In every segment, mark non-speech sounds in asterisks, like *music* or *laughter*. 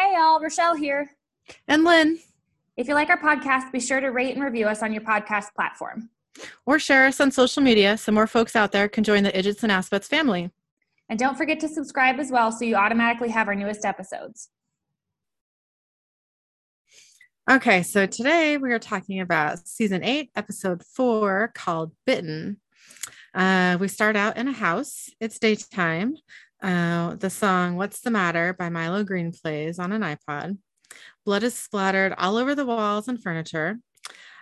Hey, y'all, Rochelle here. And Lynn. If you like our podcast, be sure to rate and review us on your podcast platform. Or share us on social media so more folks out there can join the Idgits and Aspets family. And don't forget to subscribe as well so you automatically have our newest episodes. Okay, so today we are talking about season eight, episode four, called Bitten. Uh, we start out in a house, it's daytime. Uh, the song What's the Matter by Milo Greene plays on an iPod. Blood is splattered all over the walls and furniture.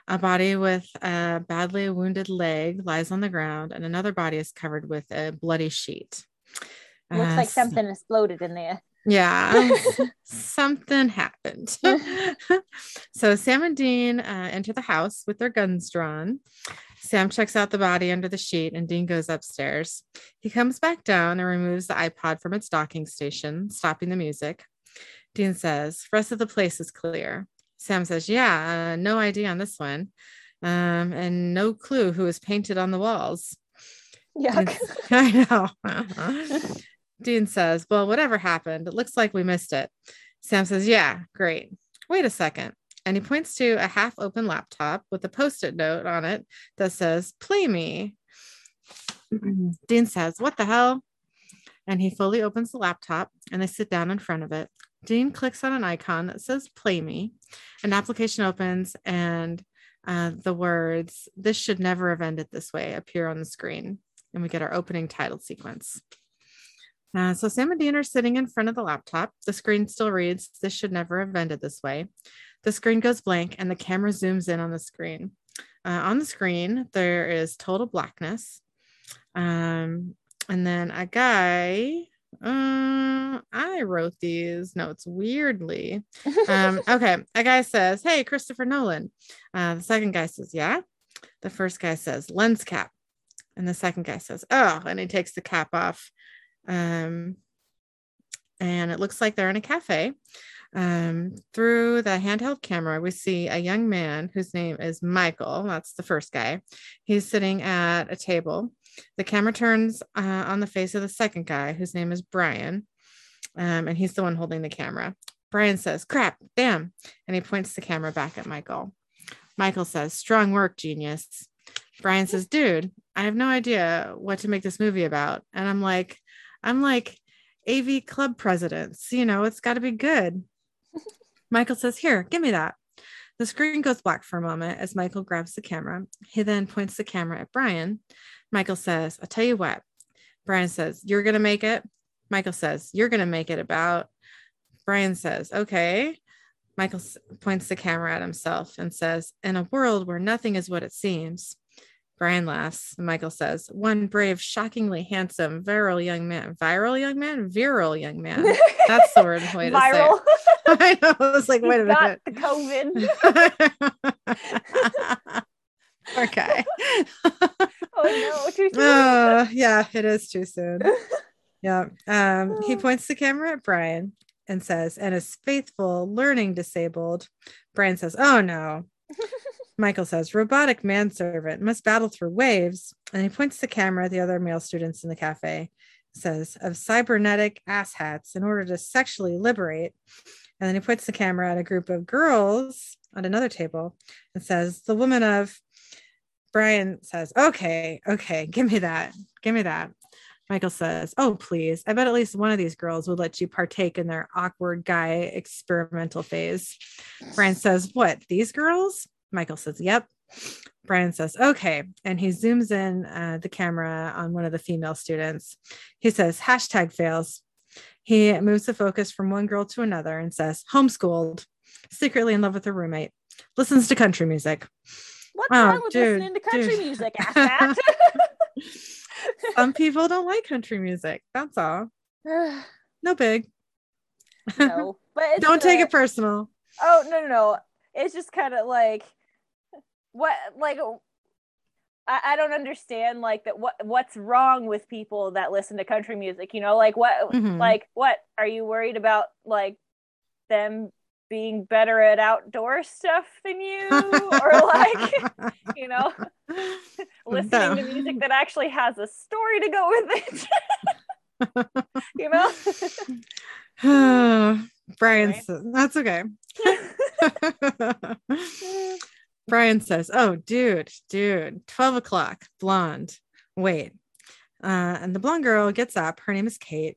A body with a badly wounded leg lies on the ground, and another body is covered with a bloody sheet. Looks uh, like something exploded in there. Yeah, *laughs* something happened. *laughs* so Sam and Dean uh, enter the house with their guns drawn. Sam checks out the body under the sheet and Dean goes upstairs. He comes back down and removes the iPod from its docking station, stopping the music. Dean says, Rest of the place is clear. Sam says, Yeah, uh, no ID on this one. Um, and no clue who was painted on the walls. Yuck. *laughs* I know. *laughs* Dean says, Well, whatever happened, it looks like we missed it. Sam says, Yeah, great. Wait a second. And he points to a half open laptop with a post it note on it that says, Play me. Dean says, What the hell? And he fully opens the laptop and they sit down in front of it. Dean clicks on an icon that says Play Me. An application opens and uh, the words, This should never have ended this way, appear on the screen. And we get our opening title sequence. Uh, so Sam and Dean are sitting in front of the laptop. The screen still reads, This should never have ended this way. The screen goes blank and the camera zooms in on the screen. Uh, on the screen, there is total blackness. Um, and then a guy, uh, I wrote these notes weirdly. Um, *laughs* okay, a guy says, Hey, Christopher Nolan. Uh, the second guy says, Yeah. The first guy says, Lens cap. And the second guy says, Oh, and he takes the cap off. Um, and it looks like they're in a cafe. Um, through the handheld camera, we see a young man whose name is Michael. That's the first guy. He's sitting at a table. The camera turns uh, on the face of the second guy, whose name is Brian. Um, and he's the one holding the camera. Brian says, Crap, damn. And he points the camera back at Michael. Michael says, Strong work, genius. Brian says, Dude, I have no idea what to make this movie about. And I'm like, I'm like AV club presidents. You know, it's got to be good. Michael says, Here, give me that. The screen goes black for a moment as Michael grabs the camera. He then points the camera at Brian. Michael says, I'll tell you what. Brian says, You're going to make it. Michael says, You're going to make it about. Brian says, Okay. Michael points the camera at himself and says, In a world where nothing is what it seems, Brian laughs. Michael says, one brave, shockingly handsome, virile young man. Viral young man? Virile young man. That's the word way *laughs* to viral. say *laughs* it. I know. I was like, wait a minute. the COVID. *laughs* okay. oh no, too soon. Uh, yeah, it is too soon. Yeah. Um, he points the camera at Brian and says, and is faithful, learning disabled. Brian says, Oh no. Michael says, robotic manservant must battle through waves. And he points the camera at the other male students in the cafe, says, of cybernetic asshats in order to sexually liberate. And then he points the camera at a group of girls on another table and says, the woman of Brian says, okay, okay, give me that. Give me that. Michael says, Oh, please. I bet at least one of these girls would let you partake in their awkward guy experimental phase. Brian says, What, these girls? Michael says, Yep. Brian says, Okay. And he zooms in uh, the camera on one of the female students. He says, Hashtag fails. He moves the focus from one girl to another and says, Homeschooled, secretly in love with her roommate, listens to country music. What's oh, wrong with dude, listening to country dude. music, *laughs* Some people don't like country music. That's all. *sighs* no big. No, but don't take it personal. Oh no, no, no! It's just kind of like what like I, I don't understand like that what what's wrong with people that listen to country music you know like what mm-hmm. like what are you worried about like them being better at outdoor stuff than you or like *laughs* you know *laughs* listening to music that actually has a story to go with it *laughs* you know Brian Sorry. That's okay. Brian says, Oh, dude, dude, 12 o'clock, blonde. Wait. Uh, and the blonde girl gets up. Her name is Kate.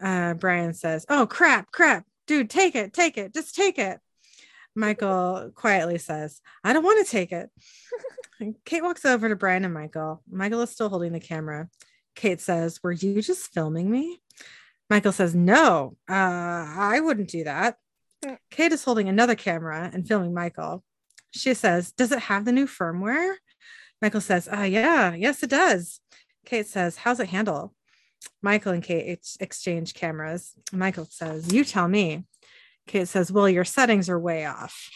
Uh, Brian says, Oh, crap, crap. Dude, take it, take it, just take it. Michael quietly says, I don't want to take it. *laughs* Kate walks over to Brian and Michael. Michael is still holding the camera. Kate says, Were you just filming me? Michael says, No, uh, I wouldn't do that. Hmm. Kate is holding another camera and filming Michael. She says, Does it have the new firmware? Michael says, uh, Yeah, yes, it does. Kate says, How's it handle? Michael and Kate ex- exchange cameras. Michael says, You tell me. Kate says, Well, your settings are way off.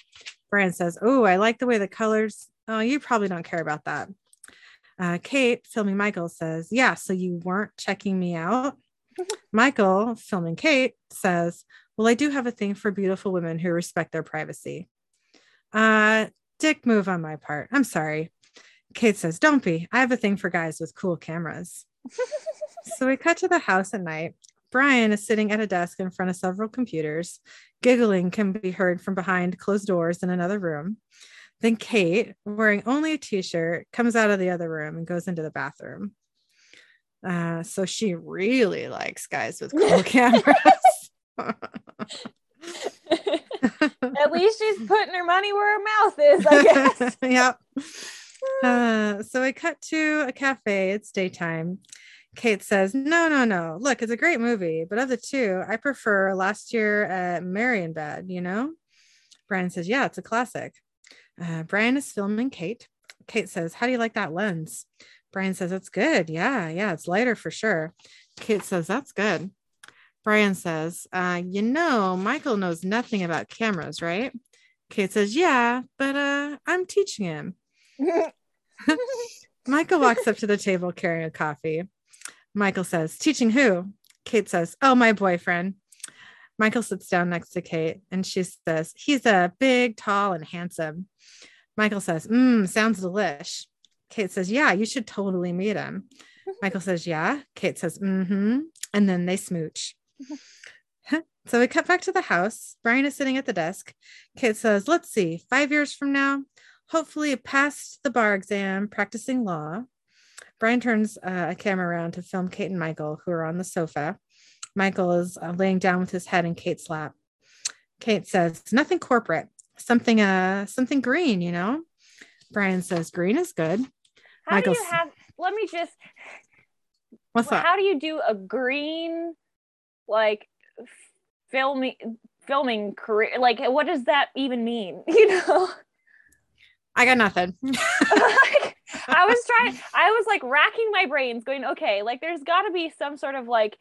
Brian says, Oh, I like the way the colors. Oh, you probably don't care about that. Uh, Kate, filming Michael, says, Yeah, so you weren't checking me out. *laughs* Michael, filming Kate, says, Well, I do have a thing for beautiful women who respect their privacy. Uh, dick move on my part. I'm sorry. Kate says, Don't be. I have a thing for guys with cool cameras. *laughs* so we cut to the house at night. Brian is sitting at a desk in front of several computers. Giggling can be heard from behind closed doors in another room. Then Kate, wearing only a t shirt, comes out of the other room and goes into the bathroom. Uh, so she really likes guys with cool *laughs* cameras. *laughs* *laughs* At least she's *laughs* putting her money where her mouth is, I guess. *laughs* yep. Uh, so I cut to a cafe. It's daytime. Kate says, No, no, no. Look, it's a great movie, but of the two, I prefer Last Year at Marienbad, you know? Brian says, Yeah, it's a classic. Uh, Brian is filming Kate. Kate says, How do you like that lens? Brian says, It's good. Yeah, yeah, it's lighter for sure. Kate says, That's good. Brian says, uh, You know, Michael knows nothing about cameras, right? Kate says, Yeah, but uh, I'm teaching him. *laughs* *laughs* Michael walks up to the table carrying a coffee. Michael says, Teaching who? Kate says, Oh, my boyfriend. Michael sits down next to Kate and she says, He's a big, tall, and handsome. Michael says, Mmm, sounds delish. Kate says, Yeah, you should totally meet him. Michael says, Yeah. Kate says, Mm hmm. And then they smooch. *laughs* so we cut back to the house. Brian is sitting at the desk. Kate says, Let's see, five years from now, hopefully passed the bar exam, practicing law. Brian turns uh, a camera around to film Kate and Michael, who are on the sofa. Michael is uh, laying down with his head in Kate's lap. Kate says, "Nothing corporate, something uh, something green, you know." Brian says, "Green is good." How do you have? Let me just. What's well, that? How do you do a green, like, f- filming filming career? Like, what does that even mean? *laughs* You know. I got nothing. like, *laughs* *laughs* I was trying, I was like racking my brains, going, okay, like there's got to be some sort of like,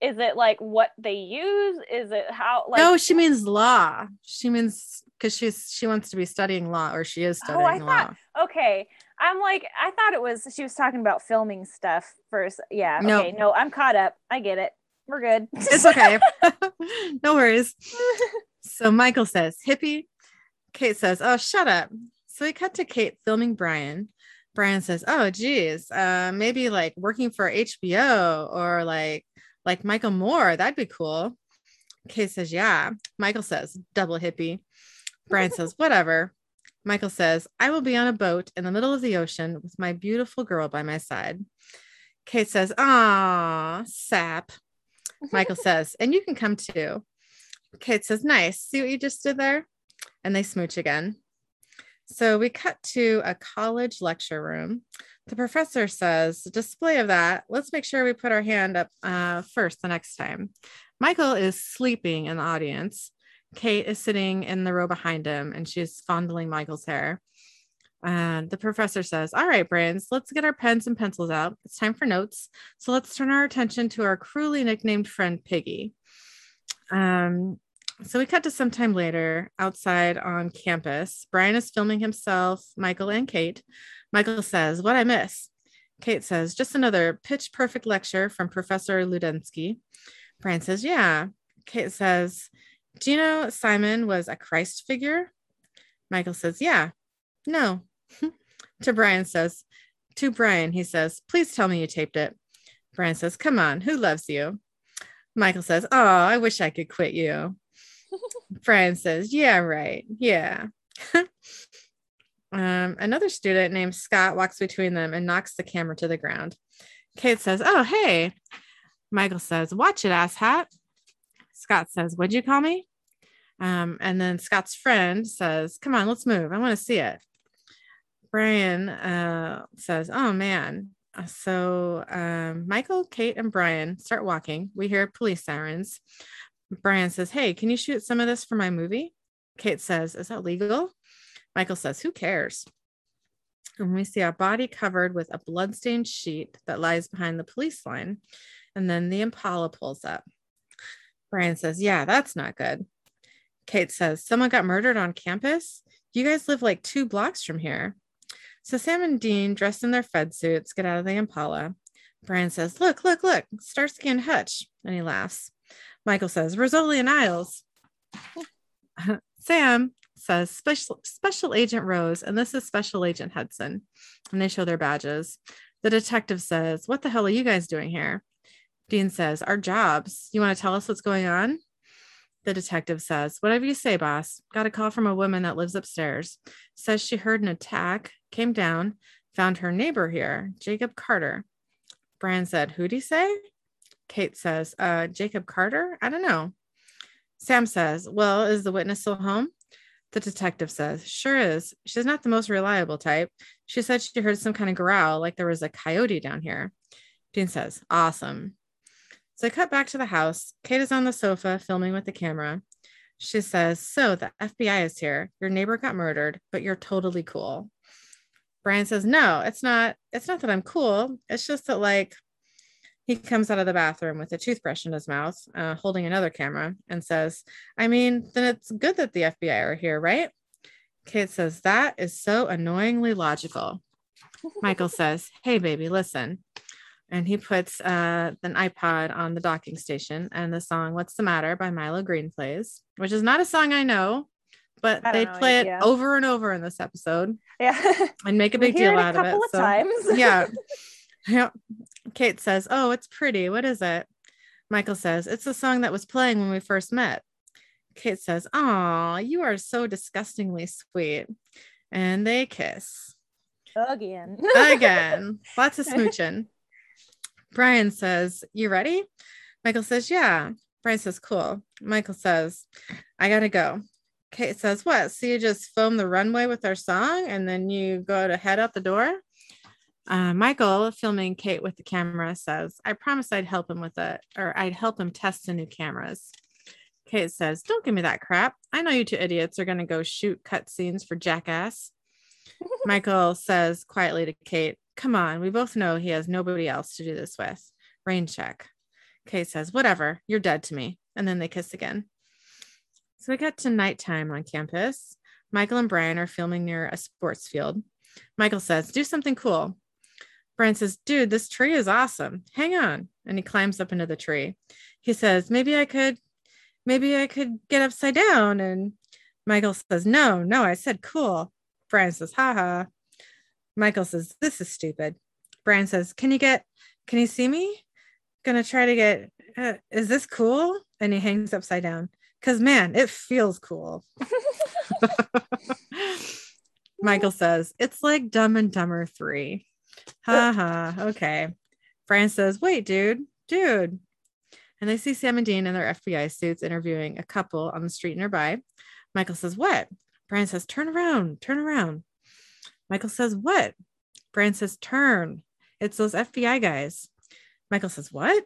is it like what they use? Is it how like? no, she means law. She means because she's she wants to be studying law, or she is Oh, studying I law. thought- okay. I'm like, I thought it was she was talking about filming stuff first. Yeah. No. Okay. No, I'm caught up. I get it. We're good. It's okay. *laughs* no worries. So Michael says, hippie. Kate says, oh, shut up. So we cut to Kate filming Brian. Brian says, oh, geez, uh, maybe like working for HBO or like like Michael Moore. That'd be cool. Kate says, yeah. Michael says, double hippie. Brian says, *laughs* whatever. Michael says, I will be on a boat in the middle of the ocean with my beautiful girl by my side. Kate says, ah, sap. Michael says, and you can come too. Kate says, nice. See what you just did there? And they smooch again. So we cut to a college lecture room. The professor says, display of that. Let's make sure we put our hand up uh, first the next time. Michael is sleeping in the audience. Kate is sitting in the row behind him and she's fondling Michael's hair. And the professor says, All right, brains, let's get our pens and pencils out. It's time for notes. So let's turn our attention to our cruelly nicknamed friend Piggy. Um, so we cut to some time later outside on campus. Brian is filming himself, Michael, and Kate. Michael says, What I miss? Kate says, Just another pitch perfect lecture from Professor Ludensky. Brian says, Yeah. Kate says, Do you know Simon was a Christ figure? Michael says, Yeah. No. *laughs* to Brian says, To Brian, he says, Please tell me you taped it. Brian says, Come on, who loves you? Michael says, Oh, I wish I could quit you. *laughs* Brian says, Yeah, right. Yeah. *laughs* um, another student named Scott walks between them and knocks the camera to the ground. Kate says, Oh, hey. Michael says, Watch it, asshat. Scott says, What'd you call me? Um, and then Scott's friend says, Come on, let's move. I want to see it. Brian uh, says, Oh man. Uh, so um, Michael, Kate, and Brian start walking. We hear police sirens. Brian says, Hey, can you shoot some of this for my movie? Kate says, Is that legal? Michael says, Who cares? And we see a body covered with a bloodstained sheet that lies behind the police line. And then the Impala pulls up. Brian says, Yeah, that's not good. Kate says, Someone got murdered on campus? You guys live like two blocks from here. So Sam and Dean, dressed in their Fed suits, get out of the Impala. Brian says, Look, look, look, Starsky and Hutch. And he laughs. Michael says, Rizzoli and Isles. *laughs* Sam says, Special, Special Agent Rose, and this is Special Agent Hudson. And they show their badges. The detective says, What the hell are you guys doing here? Dean says, Our jobs. You want to tell us what's going on? The detective says, Whatever you say, boss. Got a call from a woman that lives upstairs. Says she heard an attack, came down, found her neighbor here, Jacob Carter. Brian said, Who'd he say? Kate says, uh, Jacob Carter? I don't know. Sam says, Well, is the witness still home? The detective says, Sure is. She's not the most reliable type. She said she heard some kind of growl, like there was a coyote down here. Dean says, Awesome. So I cut back to the house. Kate is on the sofa filming with the camera. She says, So the FBI is here. Your neighbor got murdered, but you're totally cool. Brian says, No, it's not. It's not that I'm cool. It's just that, like, he comes out of the bathroom with a toothbrush in his mouth, uh, holding another camera, and says, I mean, then it's good that the FBI are here, right? Kate says, That is so annoyingly logical. Michael says, Hey, baby, listen. And he puts uh, an iPod on the docking station, and the song What's the Matter by Milo Greene plays, which is not a song I know, but I they know play it, yeah. over and over in this episode Yeah. *laughs* and make a big deal out of it. of So, times. *laughs* yeah. *laughs* Yeah. Kate says, Oh, it's pretty. What is it? Michael says, It's the song that was playing when we first met. Kate says, Aw, you are so disgustingly sweet. And they kiss Again. again. Lots of smooching. Brian says, You ready? Michael says, Yeah. Brian says, Cool. Michael says, I gotta go. Kate says, What? So you just film the runway with our song and then you go to head out the door? Uh, Michael, filming Kate with the camera, says, I promised I'd help him with it, or I'd help him test the new cameras. Kate says, Don't give me that crap. I know you two idiots are going to go shoot cut scenes for Jackass. *laughs* Michael says quietly to Kate, Come on, we both know he has nobody else to do this with. Rain check. Kay says, Whatever, you're dead to me. And then they kiss again. So we get to nighttime on campus. Michael and Brian are filming near a sports field. Michael says, Do something cool. Brian says, Dude, this tree is awesome. Hang on. And he climbs up into the tree. He says, Maybe I could, maybe I could get upside down. And Michael says, No, no, I said cool. Brian says, haha. Michael says, This is stupid. Brian says, Can you get, can you see me? Gonna try to get, uh, is this cool? And he hangs upside down. Cause man, it feels cool. *laughs* Michael says, It's like Dumb and Dumber 3. Ha ha. Okay. Brian says, Wait, dude, dude. And they see Sam and Dean in their FBI suits interviewing a couple on the street nearby. Michael says, What? Brian says, Turn around, turn around. Michael says, What? Brian says, Turn. It's those FBI guys. Michael says, What?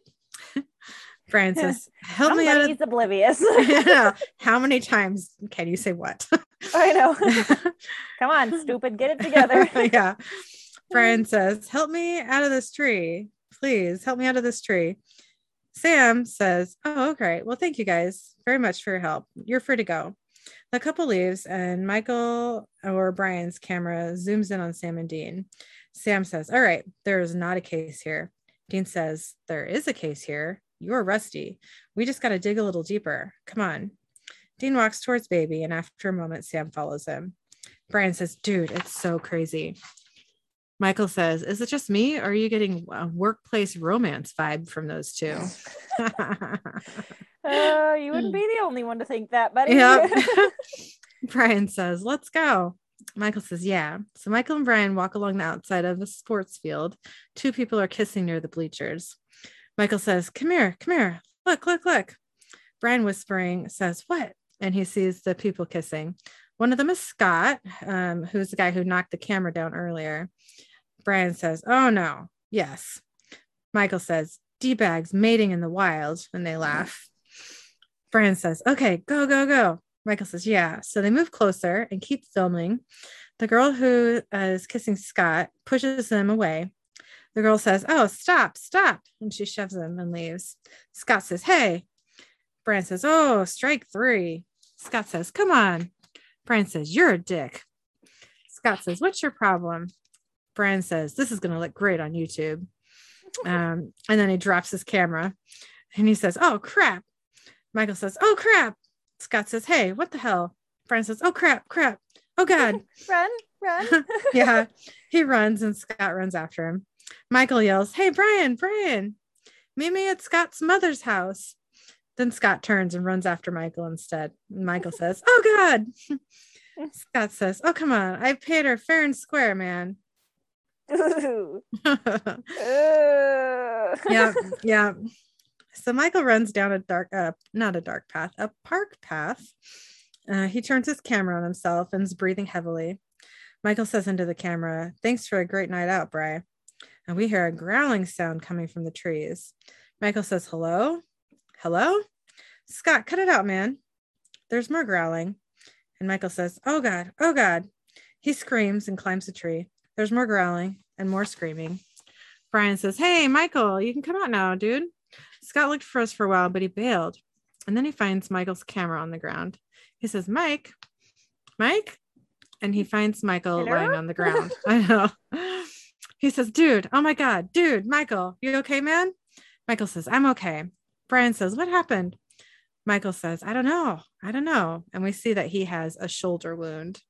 *laughs* Brian says, *laughs* Help me out of Somebody's oblivious. *laughs* yeah. How many times can you say what? I know. Come on, stupid, get it together. yeah. Hmm. Brian says, Help me out of this tree. Please help me out of this tree. Sam says, Oh, okay. Well, thank you guys very much for your help. You're free to go. The couple leaves, and Michael or Brian's camera zooms in on Sam and Dean. Sam says, All right, there is not a case here. Dean says, There is a case here. You're rusty. We just got to dig a little deeper. Come on. Dean walks towards Baby, and after a moment, Sam follows him. Brian says, Dude, it's so crazy. Michael says, Is it just me or are you getting a workplace romance vibe from those two? *laughs* *laughs* Uh, you wouldn't be the only one to think that, buddy. Yep. *laughs* *laughs* Brian says, Let's go. Michael says, Yeah. So Michael and Brian walk along the outside of a sports field. Two people are kissing near the bleachers. Michael says, Come here, come here. Look, look, look. Brian whispering says, What? And he sees the people kissing. One of them is Scott, um, who's the guy who knocked the camera down earlier. Brian says, Oh no, yes. Michael says, D bags mating in the wild. And they laugh. Brian says, Okay, go, go, go. Michael says, Yeah. So they move closer and keep filming. The girl who uh, is kissing Scott pushes them away. The girl says, Oh, stop, stop. And she shoves him and leaves. Scott says, Hey. Brian says, Oh, strike three. Scott says, Come on. Brian says, You're a dick. Scott says, What's your problem? Brian says, This is going to look great on YouTube. *laughs* Um, and then he drops his camera and he says, Oh, crap. Michael says, Oh, crap. Scott says, Hey, what the hell? Brian says, Oh, crap, crap. Oh, God. *laughs* run, run. *laughs* yeah. He runs and Scott runs after him. Michael yells, Hey, Brian, Brian, meet me at Scott's mother's house. Then Scott turns and runs after Michael instead. Michael says, *laughs* Oh, God. Scott says, Oh, come on. I paid her fair and square, man. Ooh. yeah. Yeah. So Michael runs down a dark, uh, not a dark path, a park path. Uh, he turns his camera on himself and is breathing heavily. Michael says into the camera, Thanks for a great night out, Bry. And we hear a growling sound coming from the trees. Michael says, Hello? Hello? Scott, cut it out, man. There's more growling. And Michael says, Oh God, oh God. He screams and climbs a tree. There's more growling and more screaming. Brian says, Hey, Michael, you can come out now, dude. Scott looked for us for a while, but he bailed. And then he finds Michael's camera on the ground. He says, Mike, Mike. And he finds Michael Hello? lying on the ground. *laughs* I know. He says, Dude, oh my God, dude, Michael, you okay, man? Michael says, I'm okay. Brian says, What happened? Michael says, I don't know. I don't know. And we see that he has a shoulder wound.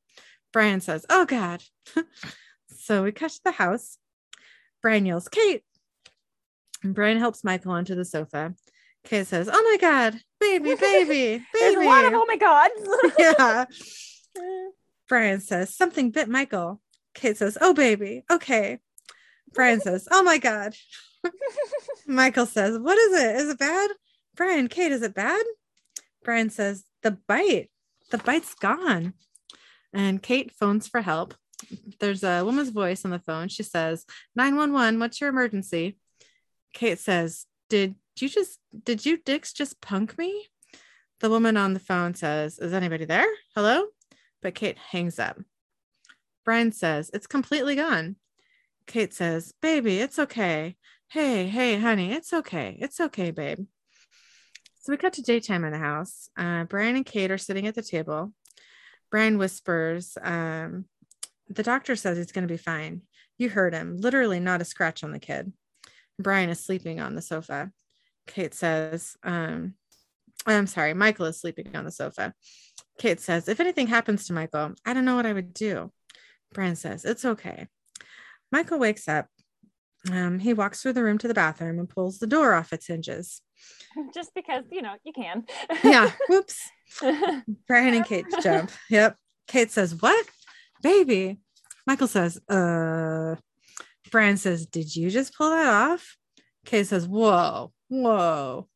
Brian says, Oh God. *laughs* so we cut to the house. Brian yells, Kate. And Brian helps Michael onto the sofa. Kate says, Oh my God, baby, baby, *laughs* baby. lot of oh my god. *laughs* *laughs* yeah. Brian says, Something bit Michael. Kate says, Oh, baby. Okay. Brian says, Oh my God. Michael says, What is it? Is it bad? Brian, Kate, is it bad? Brian says, The bite. The bite's gone. And Kate phones for help. There's a woman's voice on the phone. She says, 911, what's your emergency? Kate says, Did you just, did you dicks just punk me? The woman on the phone says, Is anybody there? Hello? But Kate hangs up. Brian says, It's completely gone. Kate says, Baby, it's okay. Hey, hey, honey, it's okay. It's okay, babe. So we cut to daytime in the house. Uh, Brian and Kate are sitting at the table. Brian whispers, um, The doctor says he's going to be fine. You heard him. Literally, not a scratch on the kid. Brian is sleeping on the sofa. Kate says, um, I'm sorry, Michael is sleeping on the sofa. Kate says, If anything happens to Michael, I don't know what I would do. Brian says, It's okay. Michael wakes up. Um, he walks through the room to the bathroom and pulls the door off its hinges. *laughs* Just because, you know, you can. Yeah, *laughs* whoops. Brian and Kate jump. *laughs* Yep. Kate says, What? Baby. Michael says, Uh, Brian says, Did you just pull that off? Kate says, Whoa, whoa.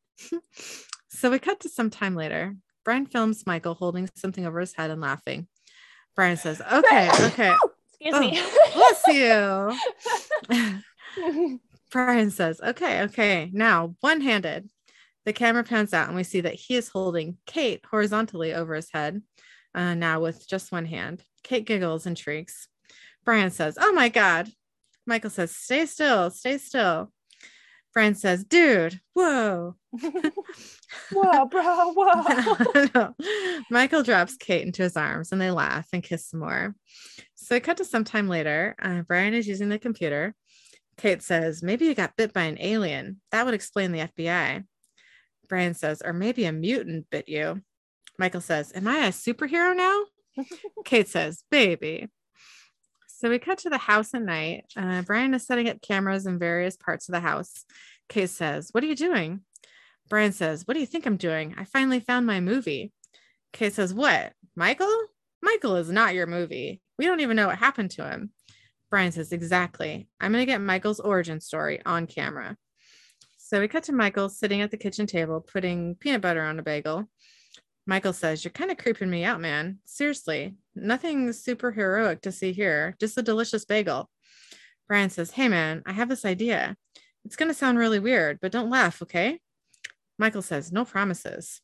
*laughs* so we cut to some time later. Brian films Michael holding something over his head and laughing. Brian says, *laughs* Okay, okay. *laughs* Excuse Oh, me. Bless you. Brian says, Okay, okay. Now, one handed. The camera pans out and we see that he is holding Kate horizontally over his head, uh, now with just one hand. Kate giggles and shrieks. Brian says, Oh my God. Michael says, Stay still, stay still. Brian says, Dude, whoa. *laughs* whoa, bro, whoa. *laughs* No. Michael drops Kate into his arms and they laugh and kiss some more. So, cut to some time later. Uh, Brian is using the computer. Kate says, Maybe you got bit by an alien. That would explain the FBI. Brian says, Or maybe a mutant bit you. Michael says, Am I a superhero now? *laughs* Kate says, Baby. So we cut to the house at night. Uh, Brian is setting up cameras in various parts of the house. Kate says, What are you doing? Brian says, What do you think I'm doing? I finally found my movie. Kate says, What? Michael? Michael is not your movie. We don't even know what happened to him. Brian says, Exactly. I'm going to get Michael's origin story on camera. So we cut to Michael sitting at the kitchen table, putting peanut butter on a bagel. Michael says, You're kind of creeping me out, man. Seriously, nothing super heroic to see here, just a delicious bagel. Brian says, Hey, man, I have this idea. It's going to sound really weird, but don't laugh, okay? Michael says, No promises.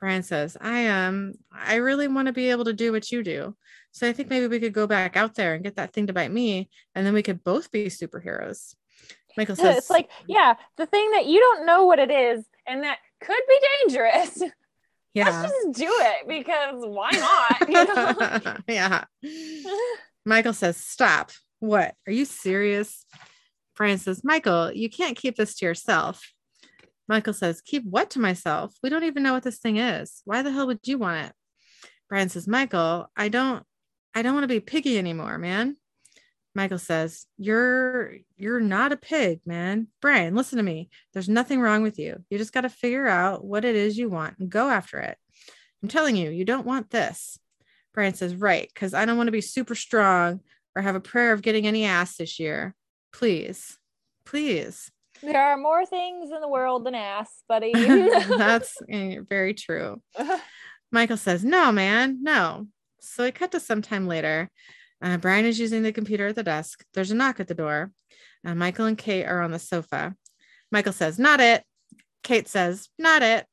Brian says, I um I really want to be able to do what you do. So I think maybe we could go back out there and get that thing to bite me, and then we could both be superheroes. Michael *laughs* says, It's like, yeah, the thing that you don't know what it is and that could be dangerous. *laughs* Yeah. Let's just do it because why *laughs* not? You know? yeah. *laughs* Michael says, Stop. What? Are you serious? Brian says, Michael, you can't keep this to yourself. Michael says, Keep what to myself? We don't even know what this thing is. Why the hell would you want it? Brian says, Michael, I don't I don't want to be piggy anymore, man. Michael says, You're you're not a pig, man. Brian, listen to me. There's nothing wrong with you. You just got to figure out what it is you want and go after it. I'm telling you, you don't want this. Brian says, Right, because I don't want to be super strong or have a prayer of getting any ass this year. Please, please. there are more things in the world than ass, buddy. *laughs* *laughs* That's eh, very true. *laughs* Michael says, No, man, no. So we cut to sometime later. Uh, Brian is using the computer at the desk. There's a knock at the door. Uh, Michael and Kate are on the sofa. Michael says, Not it. Kate says, Not it.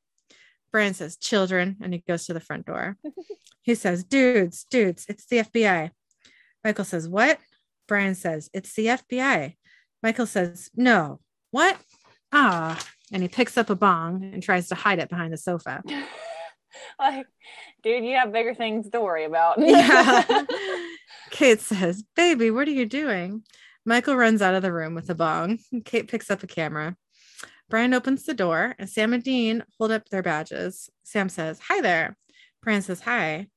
Brian says, Children. And he goes to the front door. *laughs* he says, Dudes, dudes, it's the FBI. Michael says, What? Brian says, It's the FBI. Michael says, No. What? Ah. And he picks up a bong and tries to hide it behind the sofa. *laughs* like, dude, you have bigger things to worry about. Yeah. *laughs* Kate says, Baby, what are you doing? Michael runs out of the room with a bong. Kate picks up a camera. Brian opens the door and Sam and Dean hold up their badges. Sam says, Hi there. Brian says, Hi.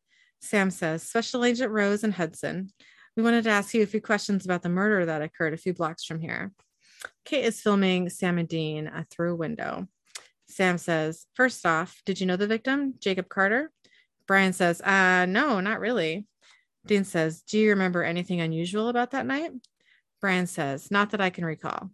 Sam says, Special Agent Rose and Hudson. We wanted to ask you a few questions about the murder that occurred a few blocks from here. Kate is filming Sam and Dean uh, through a window. Sam says, First off, did you know the victim, Jacob Carter? Brian says, Uh, no, not really. Dean says, Do you remember anything unusual about that night? Brian says, Not that I can recall.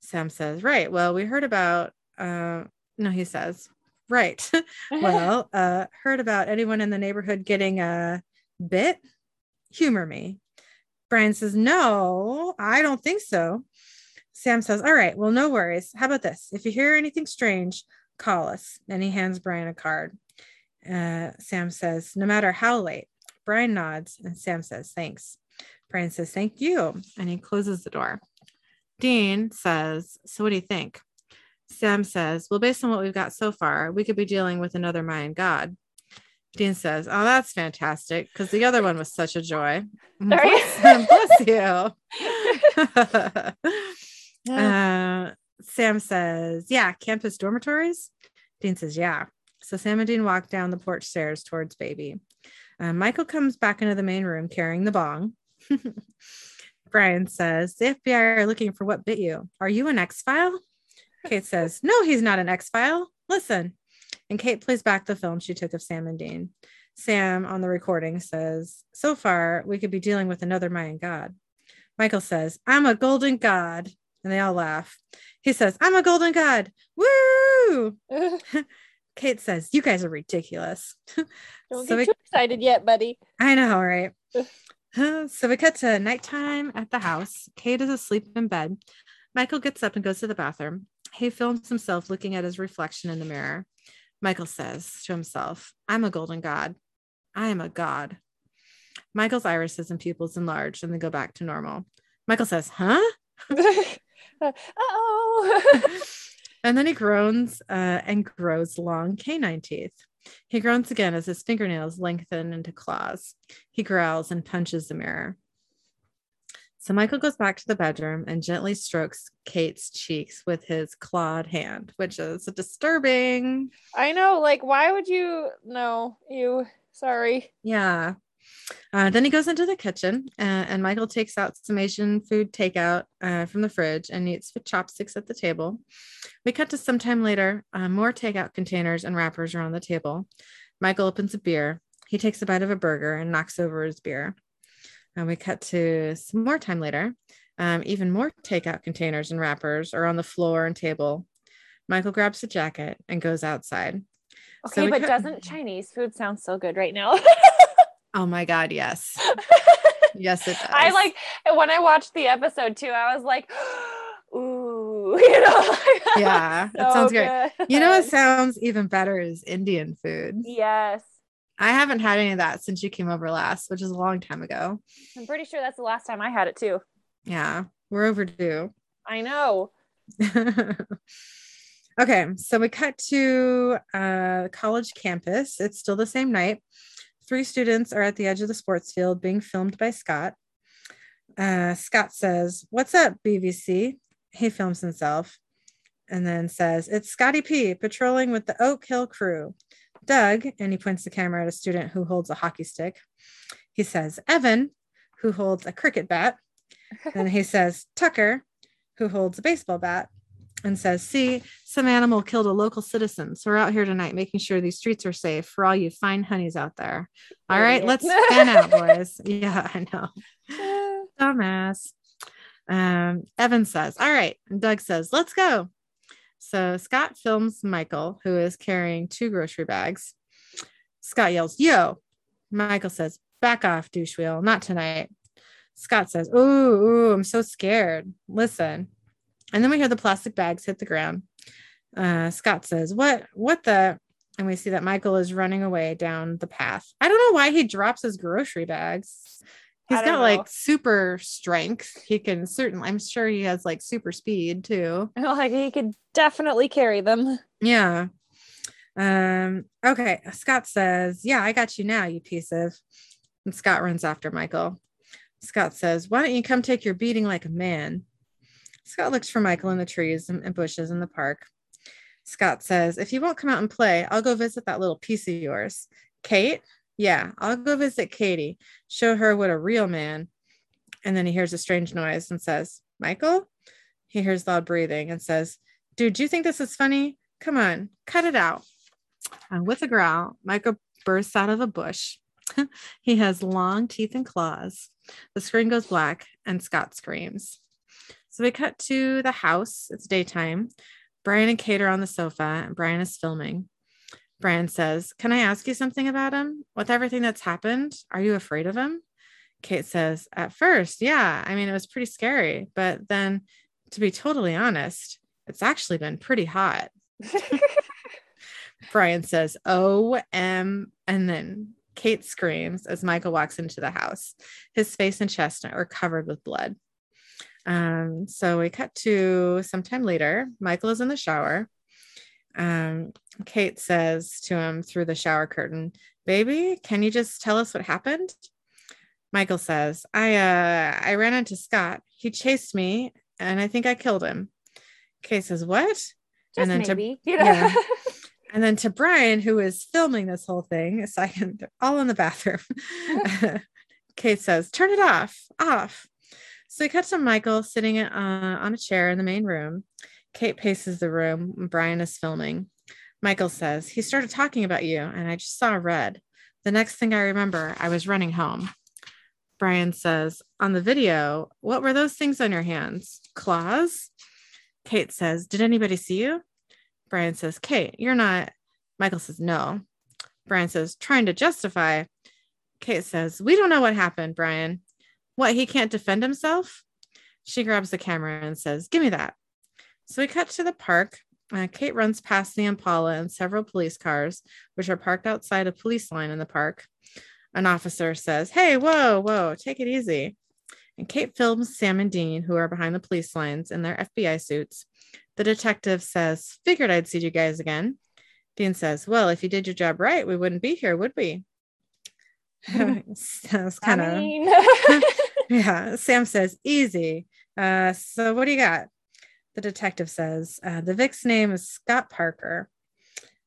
Sam says, Right. Well, we heard about, uh, no, he says, Right. *laughs* well, *laughs* uh, heard about anyone in the neighborhood getting a bit? Humor me. Brian says, No, I don't think so. Sam says, All right, well, no worries. How about this? If you hear anything strange, call us. And he hands Brian a card. Uh, Sam says, No matter how late. Brian nods and Sam says, Thanks. Brian says, Thank you. And he closes the door. Dean says, So what do you think? Sam says, Well, based on what we've got so far, we could be dealing with another Mayan god. Dean says, Oh, that's fantastic because the other one was such a joy. *laughs* Bless, bless you. *laughs* uh, Sam says, Yeah, campus dormitories. Dean says, Yeah. So Sam and Dean walk down the porch stairs towards baby. Uh, Michael comes back into the main room carrying the bong. *laughs* Brian says, The FBI are looking for what bit you. Are you an X file? Kate says, No, he's not an X file. Listen. And Kate plays back the film she took of Sam and Dean. Sam on the recording says, So far, we could be dealing with another Mayan god. Michael says, I'm a golden god. And they all laugh. He says, I'm a golden god. Woo! *laughs* *laughs* Kate says, You guys are ridiculous. *laughs* Don't So get we- too excited yet, buddy. I know, right? *laughs* so we cut to nighttime at the house. Kate is asleep in bed. Michael gets up and goes to the bathroom. He films himself looking at his reflection in the mirror. Michael says to himself, I'm a golden god. I am a god. Michael's irises and pupils enlarge and they go back to normal. Michael says, Huh? *laughs* Uh oh. And then he groans uh, and grows long canine teeth. He groans again as his fingernails lengthen into claws. He growls and punches the mirror. So Michael goes back to the bedroom and gently strokes Kate's cheeks with his clawed hand, which is disturbing. I know. Like, why would you? No, you. Sorry. Yeah. Uh, then he goes into the kitchen uh, and Michael takes out some Asian food takeout uh, from the fridge and eats with chopsticks at the table. We cut to some time later. Uh, more takeout containers and wrappers are on the table. Michael opens a beer. He takes a bite of a burger and knocks over his beer. And we cut to some more time later. Um, even more takeout containers and wrappers are on the floor and table. Michael grabs a jacket and goes outside. Okay, we but cut- doesn't *laughs* Chinese food sound so good right now? *laughs* Oh my God, yes. *laughs* Yes, it does. I like when I watched the episode too, I was like, *gasps* ooh, *laughs* you know. *laughs* Yeah, that so sounds great. good. You know what sounds even better is Indian food. Yes. I haven't had any of that since you came over last, which is a long time ago. I'm pretty sure that's the last time I had it too. Yeah, we're overdue. I know. okay, so we cut to uh, college campus. It's still the same night. Three students are at the edge of the sports field being filmed by Scott. Uh, Scott says, What's up, BVC? He films himself and then says, It's Scotty P patrolling with the Oak Hill crew. Doug, and he points the camera at a student who holds a hockey stick. He says, Evan, who holds a cricket bat. *laughs* and he says, Tucker, who holds a baseball bat, and says, See, some animal killed a local citizen. So we're out here tonight making sure these streets are safe for all you fine honeys out there. All right, Idiot. let's fan out, *laughs* boys. Yeah, I know. *laughs* Dumbass. Um, Evan says, All right. And Doug says, Let's go. So Scott films Michael, who is carrying two grocery bags. Scott yells, Yo. Michael says, Back off, douche wheel. Not tonight. Scott says, Ooh, ooh, I'm so scared. Listen. And then we hear the plastic bags hit the ground. Uh, Scott says, What, what the? And we see that Michael is running away down the path. I don't know why he drops his grocery bags. He's got don't like super strength. He can certainly, I'm sure he has like super speed too. *laughs* like he could definitely carry them. Yeah. Um, okay. Scott says, Yeah, I got you now, you piece of. And Scott runs after Michael. Scott says, Why don't you come take your beating like a man? Scott looks for Michael in the trees and, bushes in the park. Scott says, If you won't come out and play, I'll go visit that little piece of yours. Kate? Yeah, I'll go visit Katie, show her what a real man. And then he hears a strange noise and says, Michael? He hears loud breathing and says, Dude, do you think this is funny? Come on, cut it out. And with a growl, Michael bursts out of a bush. *laughs* he has long teeth and claws. The screen goes black and Scott screams. So we cut to the house. It's daytime. Brian and Kate are on the sofa, and Brian is filming. Brian says, Can I ask you something about him? With everything that's happened, are you afraid of him? Kate says, At first, yeah. I mean, it was pretty scary. But then, to be totally honest, it's actually been pretty hot. *laughs* Brian says, OM. And then Kate screams as Michael walks into the house. His face and chest are covered with blood. Um, so we cut to sometime later. Michael is in the shower. Um, Kate says to him through the shower curtain, Baby, can you just tell us what happened? Michael says, I uh I ran into Scott. He chased me and I think I killed him. Kate says, What? Just And then to- you know. yeah. *laughs* And then to Brian, who is filming this whole thing, I can, *laughs* they're all in the bathroom. *laughs* Kate says, "Turn it off, off." So we cut to Michael sitting uh, on a chair in the main room. Kate paces the room. Brian is filming. Michael says, "He started talking about you, and I just saw red. The next thing I remember, I was running home." Brian says, "On the video, what were those things on your hands? Claws?" Kate says, "Did anybody see you?" Brian says, Kate, you're not. Michael says, no. Brian says, trying to justify. Kate says, we don't know what happened, Brian. What, he can't defend himself? She grabs the camera and says, give me that. So we cut to the park. Uh, Kate runs past the Impala and several police cars, which are parked outside a police line in the park. An officer says, Hey, whoa, whoa, take it easy. And Kate films Sam and Dean, who are behind the police lines in their FBI suits. The detective says, Figured I'd see you guys again. Dean says, Well, if you did your job right, we wouldn't be here, would we? *laughs* *laughs* Sounds kind I of, mean, *laughs* yeah. Sam says, Easy. Uh, so what do you got? The detective says, uh, The Vic's name is Scott Parker.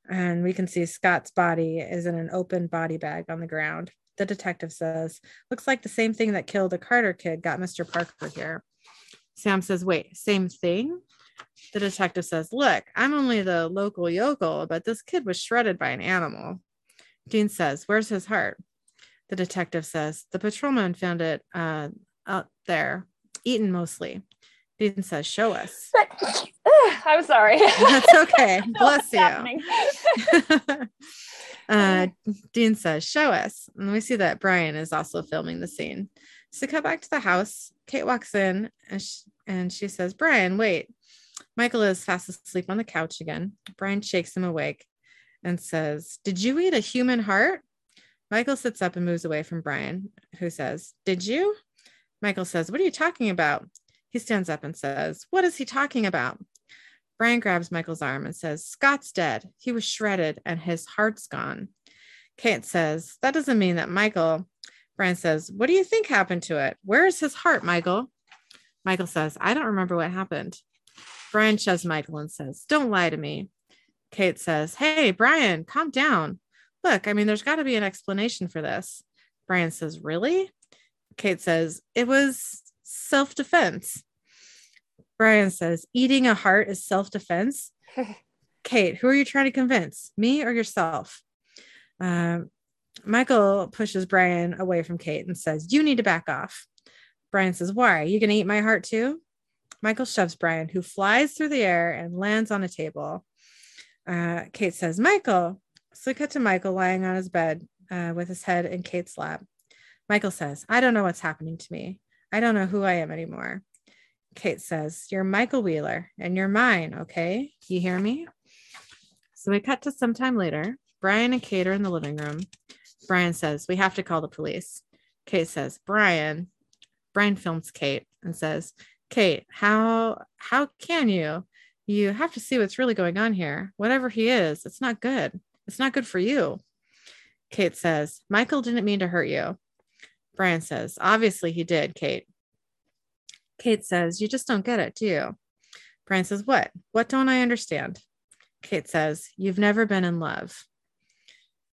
And we can see Scott's body is in an open body bag on the ground. The detective says, Looks like the same thing that killed the Carter kid got Mr. Parker here. Sam says, Wait, same thing? The detective says, Look, I'm only the local yokel, but this kid was shredded by an animal. Dean says, Where's his heart? The detective says, The patrolman found it uh, out there, eaten mostly. Dean says, Show us. *laughs* I'm sorry. That's okay. *laughs* Bless you. *laughs* uh, Dean says, Show us. And we see that Brian is also filming the scene. So, cut back to the house. Kate walks in and she, and she says, Brian, wait. Michael is fast asleep on the couch again. Brian shakes him awake and says, Did you eat a human heart? Michael sits up and moves away from Brian, who says, Did you? Michael says, What are you talking about? He stands up and says, What is he talking about? Brian grabs Michael's arm and says, Scott's dead. He was shredded and his heart's gone. Kate says, That doesn't mean that Michael. Brian says, What do you think happened to it? Where is his heart, Michael? Michael says, I don't remember what happened. Brian shoves Michael and says, Don't lie to me. Kate says, Hey, Brian, calm down. Look, I mean, there's got to be an explanation for this. Brian says, Really? Kate says, It was self defense. Brian says, Eating a heart is self defense. *laughs* Kate, who are you trying to convince, me or yourself? Um, Michael pushes Brian away from Kate and says, You need to back off. Brian says, Why? Are you going to eat my heart too? Michael shoves Brian, who flies through the air and lands on a table. Uh, Kate says, Michael. So we cut to Michael lying on his bed uh, with his head in Kate's lap. Michael says, I don't know what's happening to me. I don't know who I am anymore. Kate says, You're Michael Wheeler and you're mine, okay? You hear me? So we cut to sometime later. Brian and Kate are in the living room. Brian says, We have to call the police. Kate says, Brian. Brian films Kate and says, Kate, how how can you? You have to see what's really going on here. Whatever he is, it's not good. It's not good for you. Kate says, Michael didn't mean to hurt you. Brian says, Obviously he did, Kate. Kate says, You just don't get it, do you? Brian says, What? What don't I understand? Kate says, You've never been in love.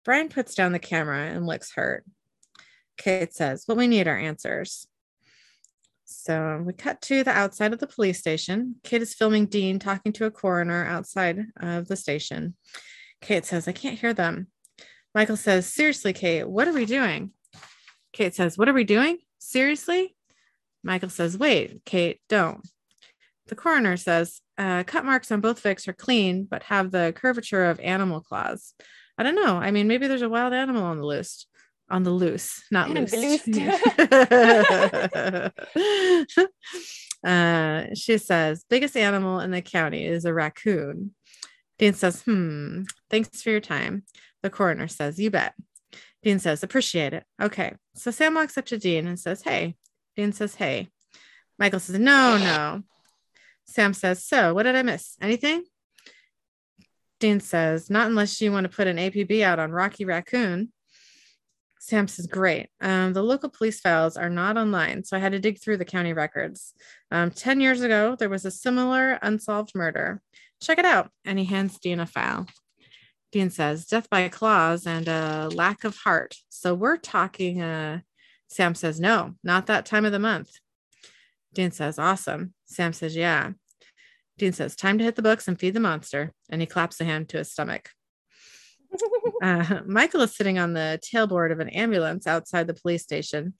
Brian puts down the camera and looks hurt. Kate says, Well, we need our answers. So we cut to the outside of the police station. Kate is filming Dean talking to a coroner outside of the station. Kate says, I can't hear them. Michael says, Seriously, Kate, what are we doing? Kate says, What are we doing? Seriously? Michael says, Wait, Kate, don't. The coroner says, uh, Cut marks on both Vicks are clean, but have the curvature of animal claws. I don't know. I mean, maybe there's a wild animal on the loose. On the loose, not loose. *laughs* *laughs* uh, she says, biggest animal in the county is a raccoon. Dean says, hmm, thanks for your time. The coroner says, you bet. Dean says, appreciate it. Okay. So Sam walks up to Dean and says, hey. Dean says, hey. Michael says, no, no. Sam says, so what did I miss? Anything? Dean says, not unless you want to put an APB out on Rocky Raccoon. Sam says, great. Um, the local police files are not online, so I had to dig through the county records. Um, 10 years ago, there was a similar unsolved murder. Check it out. And he hands Dean a file. Dean says, death by claws and a lack of heart. So we're talking, uh, Sam says, no, not that time of the month. Dean says, awesome. Sam says, yeah. Dean says, time to hit the books and feed the monster. And he claps a hand to his stomach. *laughs* Uh, Michael is sitting on the tailboard of an ambulance outside the police station.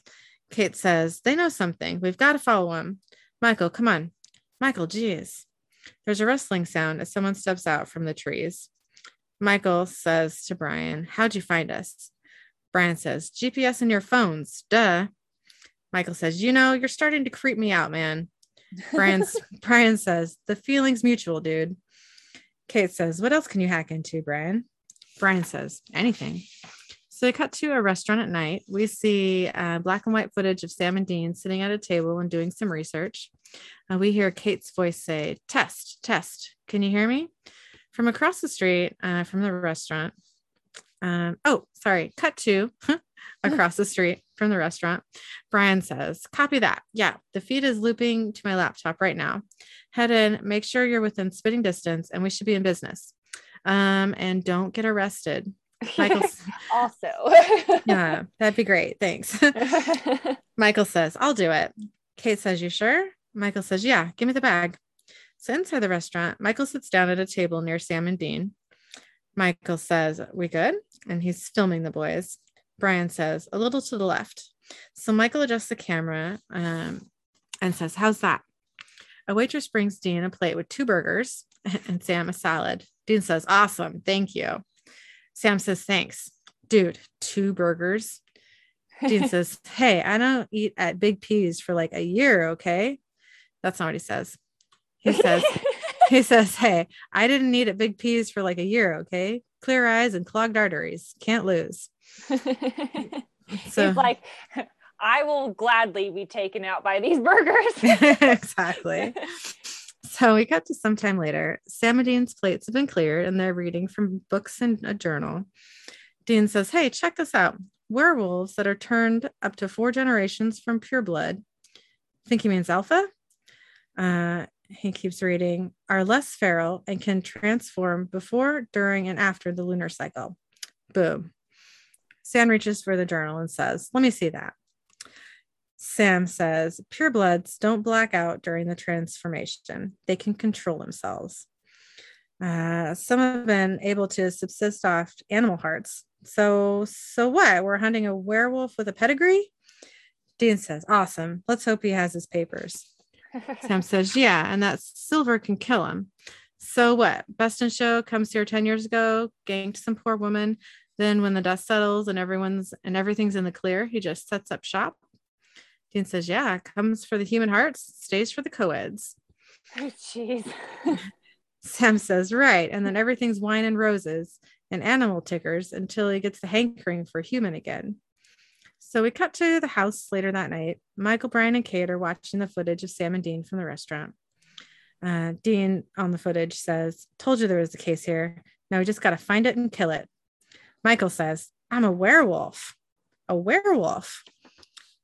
Kate says, They know something. We've got to follow him. Michael, come on. Michael, geez. There's a rustling sound as someone steps out from the trees. Michael says to Brian, How'd you find us? Brian says, GPS in your phones. Duh. Michael says, You know, you're starting to creep me out, man. Brian's, *laughs* Brian says, The feeling's mutual, dude. Kate says, What else can you hack into, Brian? Brian says, Anything. So they cut to a restaurant at night. We see uh, black and white footage of Sam and Dean sitting at a table and doing some research. Uh, we hear Kate's voice say, Test, test. Can you hear me? From across the street uh, from the restaurant. Um, oh, sorry. Cut to *laughs* across the street from the restaurant. Brian says, Copy that. Yeah, the feed is looping to my laptop right now. Head in, make sure you're within spitting distance, and we should be in business. Um, and don't get arrested. Michael's *laughs* also. *laughs* yeah, that'd be great. Thanks. *laughs* Michael says, I'll do it. Kate says, You sure? Michael says, Yeah, give me the bag. So inside the restaurant, Michael sits down at a table near Sam and Dean. Michael says, We good? And he's filming the boys. Brian says, A little to the left. So Michael adjusts the camera um, and says, How's that? A waitress brings Dean a plate with two burgers and Sam a salad. Dean says, Awesome. Thank you. Sam says, Thanks. Dude, two burgers. Dean *laughs* says, Hey, I don't eat at Big P's for like a year. Okay. That's not what he says. He says, *laughs* He says, Hey, I didn't eat at Big P's for like a year. Okay. Clear eyes and clogged arteries. Can't lose. *laughs* So he's like, I will gladly be taken out by these burgers. exactly. So we cut to some time later. Sam and Dean's plates have been cleared and they're reading from books and a journal. Dean says, Hey, check this out. Werewolves that are turned up to four generations from pure blood. Think he means alpha? Uh, he keeps reading, are less feral and can transform before, during, and after the lunar cycle. Boom. Sam reaches for the journal and says, Let me see that. Sam says, Purebloods don't black out during the transformation, they can control themselves. Uh, some have been able to subsist off animal hearts. So, so what? We're hunting a werewolf with a pedigree? Dean says, Awesome. Let's hope he has his papers. Sam *laughs* says, Yeah, and that silver can kill him. So what? Best in Show comes here 10 years ago, ganked some poor woman, then when the dust settles and everyone's and everything's in the clear, he just sets up shop. Dean says, Yeah, comes for the human hearts, stays for the co-eds. Oh, jeez. *laughs* Sam says, Right. And then everything's wine and roses and animal tickers until he gets the hankering for human again. So we cut to the house later that night. Michael, Brian, and Kate are watching the footage of Sam and Dean from the restaurant. Uh, Dean on the footage says, Told you there was a case here. Now we just got to find it and kill it. Michael says, I'm a werewolf. A werewolf.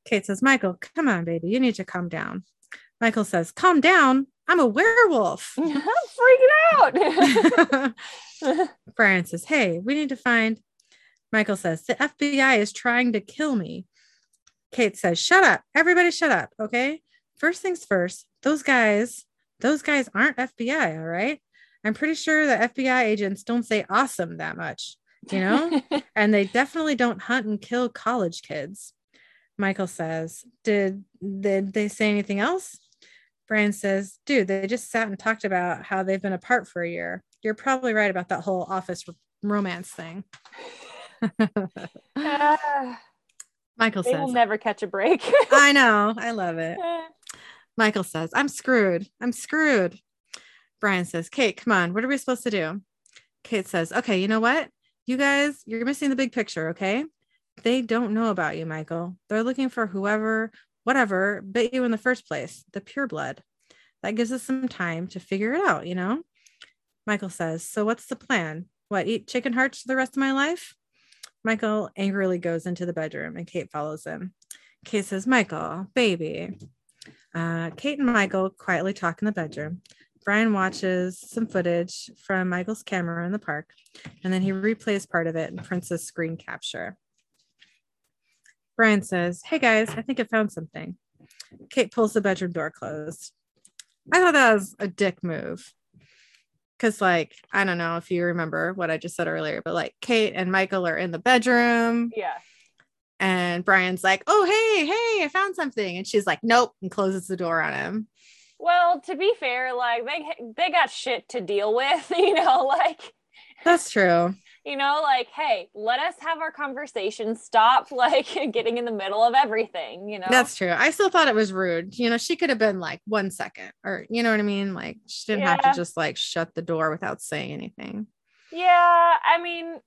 Kate says, Michael, come on, baby. You need to calm down. Michael says, Calm down. I'm a werewolf. I'm *laughs* freaking out. *laughs* Brian says, Hey, we need to find. Michael says, The FBI is trying to kill me. Kate says, Shut up. Everybody shut up. Okay. First things first, those guys, those guys aren't FBI. All right. I'm pretty sure that FBI agents don't say awesome that much you know? *laughs* and they definitely don't hunt and kill college kids. Michael says, Did, did they say anything else? Brian says, Dude, they just sat and talked about how they've been apart for a year. You're probably right about that whole office romance thing. *laughs* uh, Michael they says, will never catch a break. *laughs* I know. I love it. Michael says, I'm screwed. I'm screwed. Brian says, Kate, come on. What are we supposed to do? Kate says, Okay, you know what? You guys, you're missing the big picture, okay? They don't know about you, Michael. They're looking for whoever, whatever, bit you in the first place, the pure blood. That gives us some time to figure it out, you know? Michael says, So what's the plan? What, eat chicken hearts for the rest of my life? Michael angrily goes into the bedroom and Kate follows him. Kate says, Michael, baby. Uh, Kate and Michael quietly talk in the bedroom. Brian watches some footage from Michael's camera in the park, and then he replays part of it and prints a screen capture. Brian says, Hey guys, I think I found something. Kate pulls the bedroom door closed. I thought that was a dick move. Cause, like, I don't know if you remember what I just said earlier, but like Kate and Michael are in the bedroom. Yeah. And Brian's like, Oh, hey, hey, I found something. And she's like, Nope, and closes the door on him. Well, to be fair, like they they got shit to deal with, *laughs* you know, like That's true. You know, like, hey, let us have our conversation. Stop *laughs* like getting in the middle of everything, you know. That's true. I still thought it was rude. You know, she could have been like one second or you know what I mean? Like she didn't yeah. have to just like shut the door without saying anything. Yeah, I mean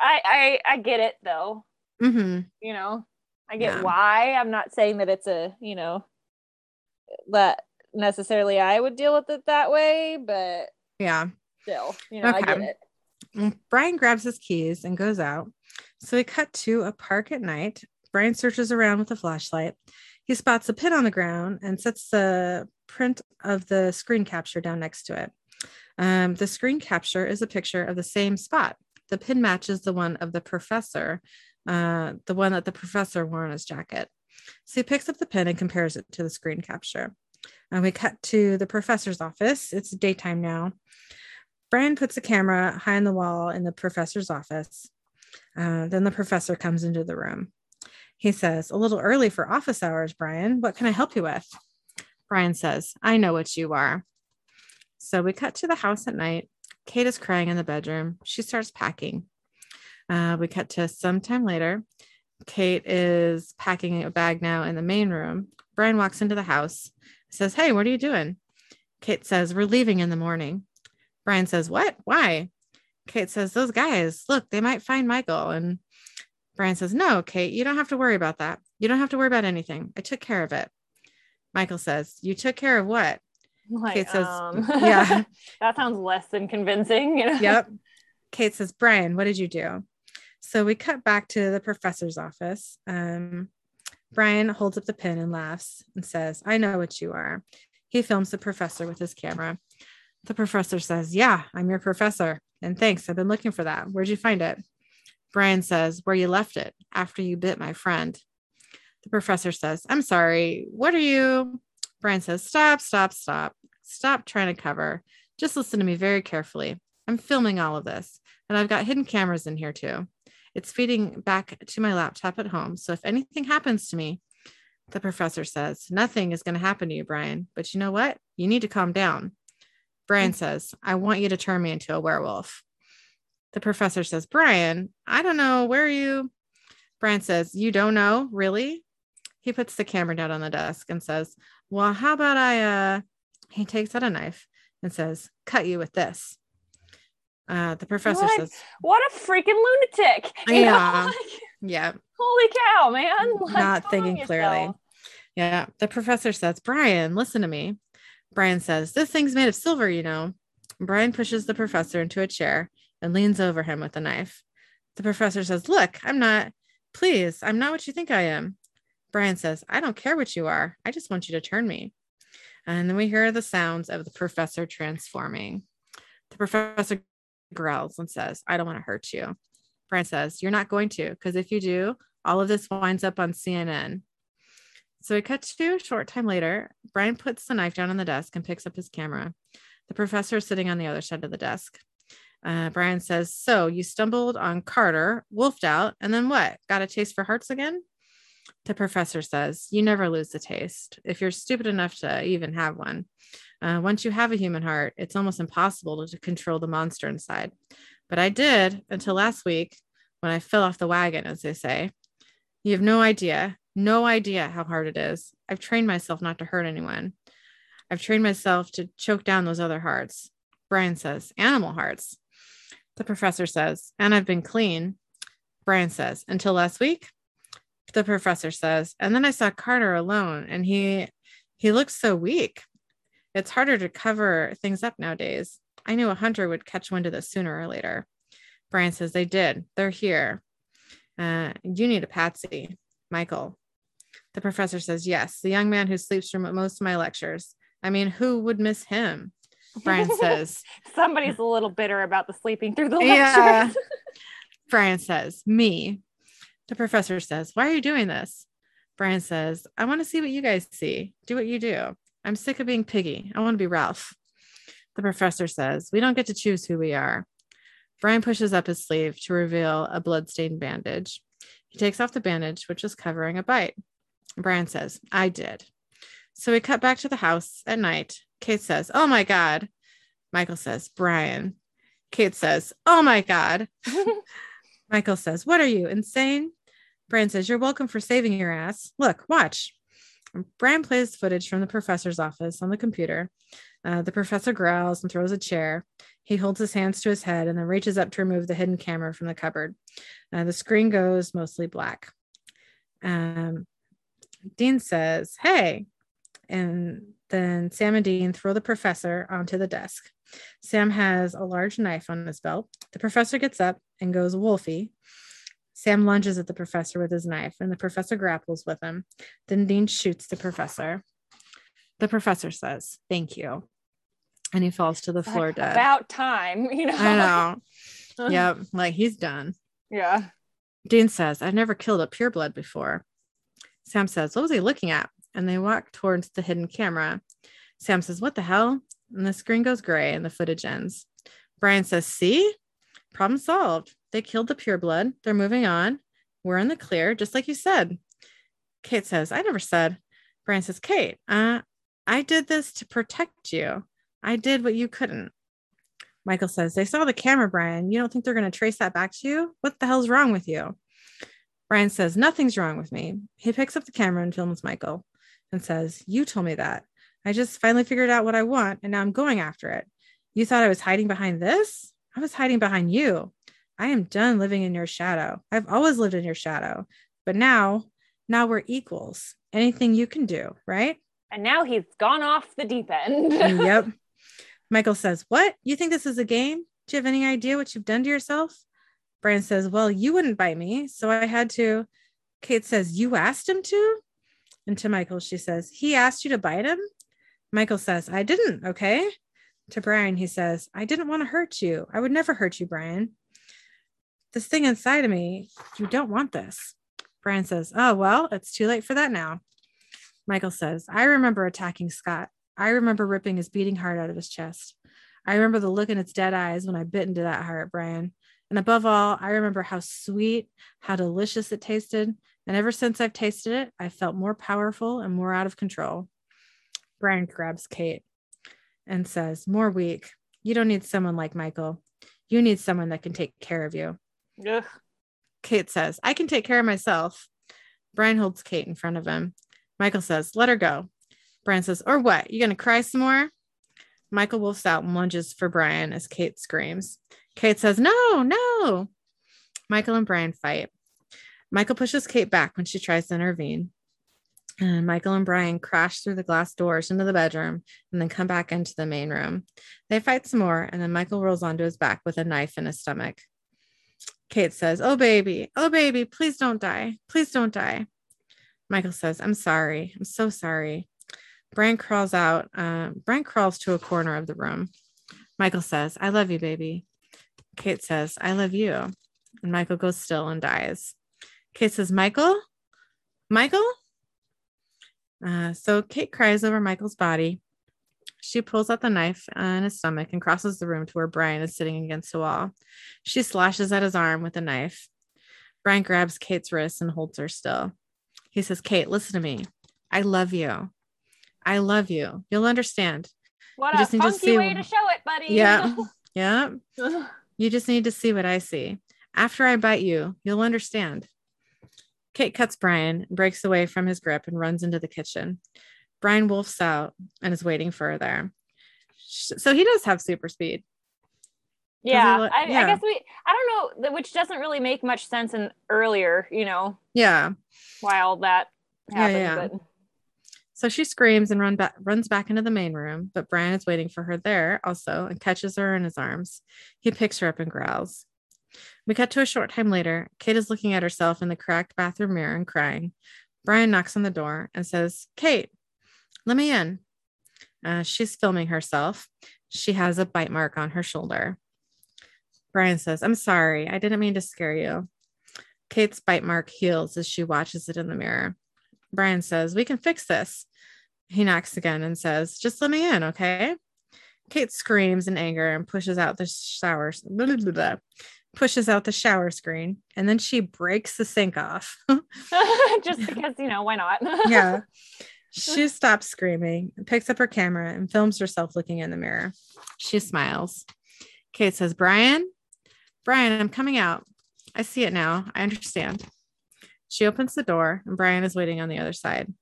I I I get it though. Mm-hmm. You know, I get yeah. why. I'm not saying that it's a, you know, that necessarily I would deal with it that way, but yeah, still, you know, okay. I get it. Brian grabs his keys and goes out. So we cut to a park at night. Brian searches around with a flashlight. He spots a pin on the ground and sets the print of the screen capture down next to it. Um, the screen capture is a picture of the same spot The pin matches the one of the professor, uh, the one that the professor wore on his jacket. So he picks up the pin and compares it to the screen capture. And we cut to the professor's office. It's daytime now. Brian puts a camera high on the wall in the professor's office. Uh, then the professor comes into the room. He says, A little early for office hours, Brian. What can I help you with? Brian says, I know what you are. So we cut to the house at night. Kate is crying in the bedroom. She starts packing. Uh, we cut to some time later. Kate is packing a bag now in the main room. Brian walks into the house, says, Hey, what are you doing? Kate says, We're leaving in the morning. Brian says, What? Why? Kate says, Those guys, look, they might find Michael. And Brian says, No, Kate, you don't have to worry about that. You don't have to worry about anything. I took care of it. Michael says, You took care of what? Like, Kate says, um, *laughs* Yeah. *laughs* that sounds less than convincing. You know? Yep. Kate says, Brian, what did you do? So we cut back to the professor's office. Um, Brian holds up the pin and laughs and says, I know what you are. He films the professor with his camera. The professor says, Yeah, I'm your professor. And thanks. I've been looking for that. Where'd you find it? Brian says, Where you left it after you bit my friend. The professor says, I'm sorry. What are you? Brian says, Stop, stop, stop. Stop trying to cover. Just listen to me very carefully. I'm filming all of this, and I've got hidden cameras in here too. It's feeding back to my laptop at home. So if anything happens to me, the professor says, Nothing is going to happen to you, Brian. But you know what? You need to calm down. Brian says, I want you to turn me into a werewolf. The professor says, Brian, I don't know. Where are you? Brian says, You don't know? Really? He puts the camera down on the desk and says, Well, how about I uh he takes out a knife and says, Cut you with this. Uh, the professor What? says, What a freaking lunatic. *laughs* you know? Yeah. Like, Yeah, holy cow, man. *laughs* Like, not thinking clearly. yourself. Yeah. The professor says, Brian, listen to me. Brian says, This thing's made of silver, you know. Brian pushes the professor into a chair and leans over him with a knife. The professor says, Look, I'm not, please, I'm not what you think I am. Brian says, I don't care what you are. I just want you to turn me. And then we hear the sounds of the professor transforming. The professor growls and says, I don't want to hurt you. Brian says, You're not going to, because if you do, all of this winds up on CNN. So we cut to a short time later. Brian puts the knife down on the desk and picks up his camera. The professor is sitting on the other side of the desk. Uh, Brian says, So you stumbled on Carter, wolfed out, and then what? Got a taste for hearts again? The professor says, You never lose the taste if you're stupid enough to even have one. Uh, once you have a human heart, it's almost impossible to control the monster inside. But I did until last week when I fell off the wagon, as they say. You have no idea, no idea how hard it is. I've trained myself not to hurt anyone. I've trained myself to choke down those other hearts. Brian says, Animal hearts. The professor says, And I've been clean. Brian says, Until last week? The professor says, And then I saw Carter alone and he he looks so weak. It's harder to cover things up nowadays. I knew a hunter would catch wind of this sooner or later. Brian says, They did. They're here. Uh, you need a patsy, Michael. The professor says, Yes, the young man who sleeps through most of my lectures. I mean, who would miss him? Brian *laughs* says, Somebody's a little bitter about the sleeping through the Yeah. lectures. *laughs* Brian says, Me. The professor says, Why are you doing this? Brian says, I want to see what you guys see. Do what you do. I'm sick of being piggy. I want to be Ralph. The professor says, We don't get to choose who we are. Brian pushes up his sleeve to reveal a bloodstained bandage. He takes off the bandage, which is covering a bite. Brian says, I did. So we cut back to the house at night. Kate says, Oh my God. Michael says, Brian. Kate says, Oh my God. *laughs* Michael says, What are you, insane? Brian says, You're welcome for saving your ass. Look, watch. Brian plays footage from the professor's office on the computer. Uh, the professor growls and throws a chair. He holds his hands to his head and then reaches up to remove the hidden camera from the cupboard. Uh, the screen goes mostly black. Um, Dean says, Hey. And then Sam and Dean throw the professor onto the desk. Sam has a large knife on his belt. The professor gets up and goes wolfy. Sam lunges at the professor with his knife, and the professor grapples with him. Then Dean shoots the professor. The professor says, Thank you. And he falls to the floor Like, dead. About time, you know. I know. *laughs* yep. Like he's done. Yeah. Dean says, I've never killed a pureblood before. Sam says, What was he looking at? And they walk towards the hidden camera. Sam says, What the hell? And the screen goes gray and the footage ends. Brian says, See? Problem solved. They killed the pureblood. They're moving on. We're in the clear, just like you said. Kate says, I never said. Brian says, Kate, uh, I did this to protect you. I did what you couldn't. Michael says, They saw the camera, Brian. You don't think they're going to trace that back to you? What the hell's wrong with you? Brian says, Nothing's wrong with me. He picks up the camera and films Michael and says, You told me that. I just finally figured out what I want and now I'm going after it. You thought I was hiding behind this? I was hiding behind you. I am done living in your shadow. I've always lived in your shadow. But now, now we're equals. Anything you can do, right? And now he's gone off the deep end. *laughs* yep. Michael says, What? You think this is a game? Do you have any idea what you've done to yourself? Brian says, Well, you wouldn't bite me. So I had to. Kate says, You asked him to? And to Michael, she says, He asked you to bite him? Michael says, I didn't. Okay. To Brian, he says, I didn't want to hurt you. I would never hurt you, Brian. This thing inside of me, you don't want this. Brian says, Oh, well, it's too late for that now. Michael says, I remember attacking Scott. I remember ripping his beating heart out of his chest. I remember the look in its dead eyes when I bit into that heart, Brian. And above all, I remember how sweet, how delicious it tasted. And ever since I've tasted it, I felt more powerful and more out of control. Brian grabs Kate and says, More weak. You don't need someone like Michael. You need someone that can take care of you. Ugh. Kate says, I can take care of myself. Brian holds Kate in front of him. Michael says, Let her go. Brian says, Or what? You going to cry some more? Michael wolfs out and lunges for Brian as Kate screams. Kate says, No, no. Michael and Brian fight. Michael pushes Kate back when she tries to intervene. And Michael and Brian crash through the glass doors into the bedroom and then come back into the main room. They fight some more, and then Michael rolls onto his back with a knife in his stomach. Kate says, Oh, baby, oh, baby, please don't die. Please don't die. Michael says, I'm sorry. I'm so sorry. Brian crawls out. Brian crawls to a corner of the room. Michael says, I love you, baby. Kate says, I love you. And Michael goes still and dies. Kate says, Michael? Michael? Uh, so Kate cries over Michael's body. She pulls out the knife in his stomach and crosses the room to where Brian is sitting against a wall. She slashes at his arm with a knife. Brian grabs Kate's wrist and holds her still. He says, Kate, listen to me. I love you. I love you. You'll understand. What You a just need to funky see- way to show it, buddy. Yeah. *laughs* Yeah. *laughs* You just need to see what I see. After I bite you, you'll understand. Kate cuts Brian, breaks away from his grip, and runs into the kitchen. Brian wolfs out and is waiting for her there. So he does have super speed. yeah. li- I, yeah. I guess we, I don't know, which doesn't really make much sense in earlier, you know, Yeah. While that Yeah, happened. yeah. But So she screams and run runs back into the main room, but Brian is waiting for her there also and catches her in his arms. He picks her up and growls. We cut to a short time later. Kate is looking at herself in the cracked bathroom mirror and crying. Brian knocks on the door and says, Kate, let me in. Uh, she's filming herself. She has a bite mark on her shoulder. Brian says, I'm sorry. I didn't mean to scare you. Kate's bite mark heals as she watches it in the mirror. Brian says, We can fix this. He knocks again and says, Just let me in, okay? Kate screams in anger and pushes out the shower, blah, blah, blah, pushes out the shower screen, and then she breaks the sink off. *laughs* *laughs* just because, you know, why not? *laughs* yeah. She stops screaming, picks up her camera, and films herself looking in the mirror. She smiles. Kate says, Brian, Brian, I'm coming out. I see it now. I understand. She opens the door, and Brian is waiting on the other side.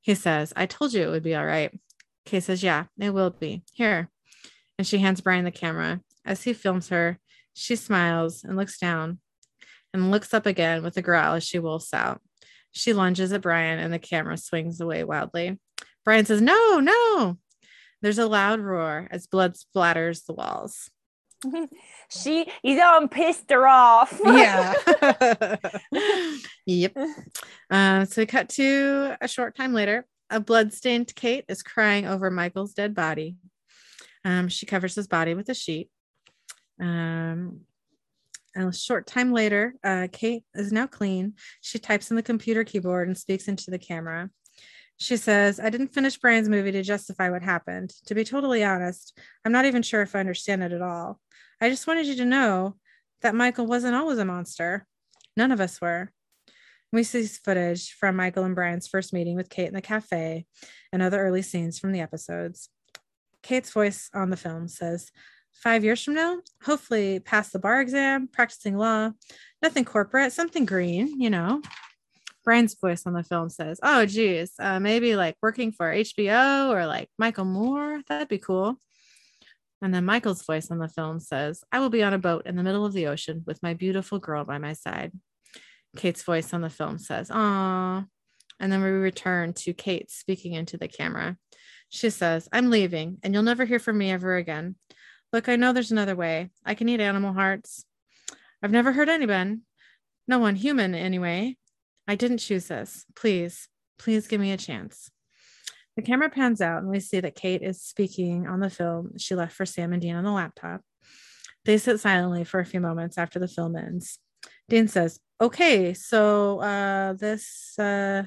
He says, I told you it would be all right. Kay says, Yeah, it will be. Here. And she hands Brian the camera. As he films her, she smiles and looks down and looks up again with a growl as she wolfs out. She lunges at Brian and the camera swings away wildly. Brian says, No, no. There's a loud roar as blood splatters the walls. *laughs* she, you done pissed her off. Yeah. *laughs* yep. Uh, so we cut to a short time later. A bloodstained Kate is crying over Michael's dead body. Um, she covers his body with a sheet. Um, a short time later, uh, Kate is now clean. She types in the computer keyboard and speaks into the camera. She says, I didn't finish Brian's movie to justify what happened. To be totally honest, I'm not even sure if I understand it at all. I just wanted you to know that Michael wasn't always a monster. None of us were. We see footage from Michael and Brian's first meeting with Kate in the cafe and other early scenes from the episodes. Kate's voice on the film says, Five years from now, hopefully pass the bar exam, practicing law, nothing corporate, something green, you know. Brian's voice on the film says, Oh, geez, uh, maybe like working for HBO or like Michael Moore. That'd be cool. And then Michael's voice on the film says, I will be on a boat in the middle of the ocean with my beautiful girl by my side. Kate's voice on the film says, Aw. And then we return to Kate speaking into the camera. She says, I'm leaving and you'll never hear from me ever again. Look, I know there's another way. I can eat animal hearts. I've never hurt anyone, no one human anyway. I didn't choose this. Please, please give me a chance. The camera pans out and we see that Kate is speaking on the film she left for Sam and Dean on the laptop. They sit silently for a few moments after the film ends. Dean says, Okay, so uh, this, uh,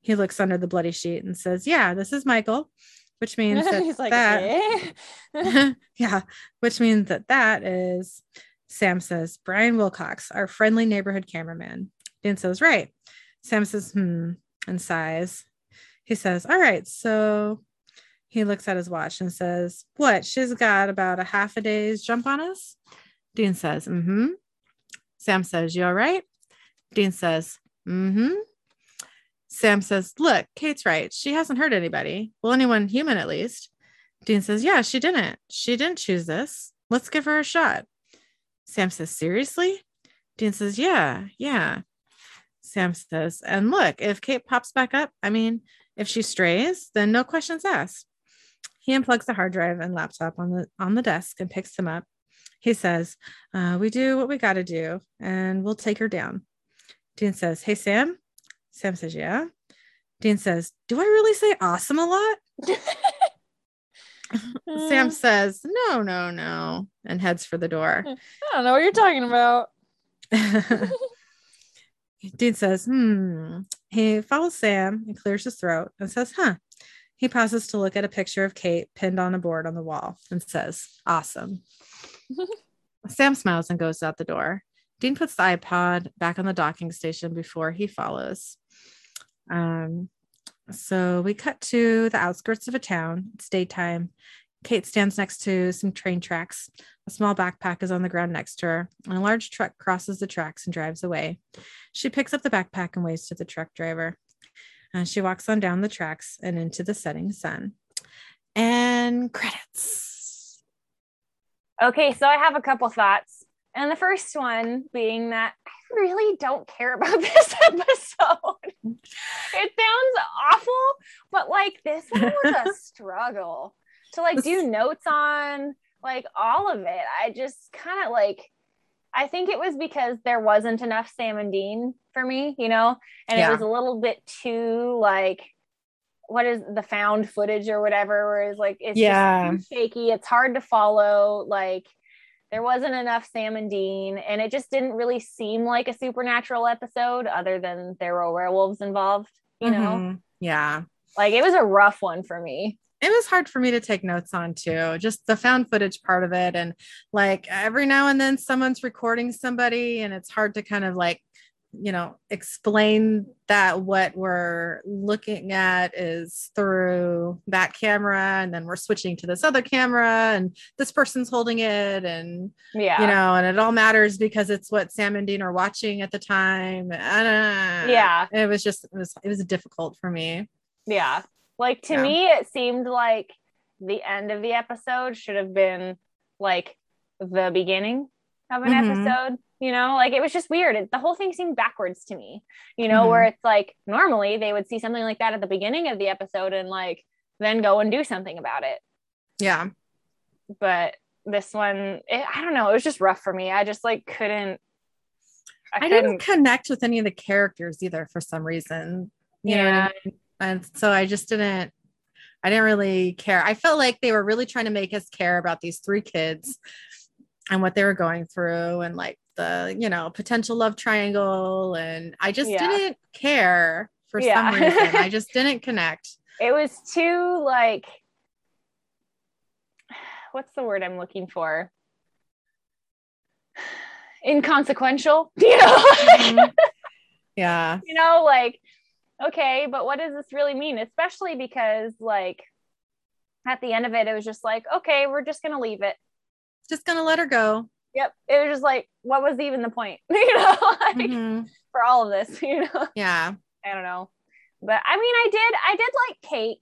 he looks under the bloody sheet and says, Yeah, this is Michael, which *laughs* means that, He's like, that "Okay." *laughs* yeah, which means that that is Sam says, Brian Wilcox, our friendly neighborhood cameraman. Dan says, Right. Sam says, Hmm, and sighs. He says, All right. So he looks at his watch and says, What? She's got about a half a day's jump on us? Dean says, Mm hmm. Sam says, You all right? Dean says, Mm hmm. Sam says, Look, Kate's right. She hasn't hurt anybody. Well, anyone human at least. Dean says, Yeah, she didn't. She didn't choose this. Let's give her a shot. Sam says, Seriously? Dean says, Yeah, yeah. Sam says, And look, if Kate pops back up, I mean, if she strays, then no questions asked. He unplugs the hard drive and laptop on the on the desk and picks them up. He says, uh, "We do what we got to do, and we'll take her down." Dean says, "Hey Sam." Sam says, "Yeah." Dean says, "Do I really say awesome a lot?" *laughs* Sam says, "No, no, no," and heads for the door. I don't know what you're talking about. *laughs* Dean says, "Hmm." He follows Sam and clears his throat and says, "Huh." He pauses to look at a picture of Kate pinned on a board on the wall and says, "Awesome." *laughs* Sam smiles and goes out the door. Dean puts the iPod back on the docking station before he follows. Um, so we cut to the outskirts of a town. It's daytime. Kate stands next to some train tracks. A small backpack is on the ground next to her, and a large truck crosses the tracks and drives away. She picks up the backpack and waves to the truck driver. And she walks on down the tracks and into the setting sun. And credits. Okay, so I have a couple thoughts. And the first one being that I really don't care about *laughs* this episode. it sounds awful, but like this one was a *laughs* struggle to like do notes on like all of it. I just kind of like I think it was because there wasn't enough Sam and Dean for me, you know, and Yeah. it was a little bit too like what is the found footage or whatever, where it's like it's Yeah. just shaky, it's hard to follow, like there wasn't enough Sam and Dean, and it just didn't really seem like a supernatural episode other than there were werewolves involved, you know. Mhm. Yeah. Like it was a rough one for me. It was hard for me to take notes on too just the found footage part of it and like every now and then someone's recording somebody and it's hard to kind of like you know explain that what we're looking at is through that camera and then we're switching to this other camera and this person's holding it and Yeah. you know and it all matters because it's what sam and dean are watching at the time Yeah. it was just it was it was difficult for me Yeah. Like to Yeah. me, it seemed like the end of the episode should have been like the beginning of an Mhm. episode. You know, like it was just weird. It, the whole thing seemed backwards to me, you know, Mhm. where it's like normally they would see something like that at the beginning of the episode and like then go and do something about it. yeah But this one, it, I don't know, it was just rough for me. I just like couldn't. I, I couldn't. didn't connect with any of the characters either for some reason. You know what I mean? And so I just didn't I didn't really care. I felt like they were really trying to make us care about these three kids and what they were going through and like the you know potential love triangle and i just Yeah. didn't care for Yeah. some reason i *laughs* just didn't connect it was too like what's the word i'm looking for *sighs* inconsequential *laughs* you know Mhm. *laughs* yeah you know like okay but what does this really mean? Especially because like at the end of it it was just like okay we're just gonna leave it. Just gonna let her go. Yep it was just like what was even the point? *laughs* You know like Mhm. for all of this *laughs* you know? Yeah. I don't know. But i mean i did i did like kate.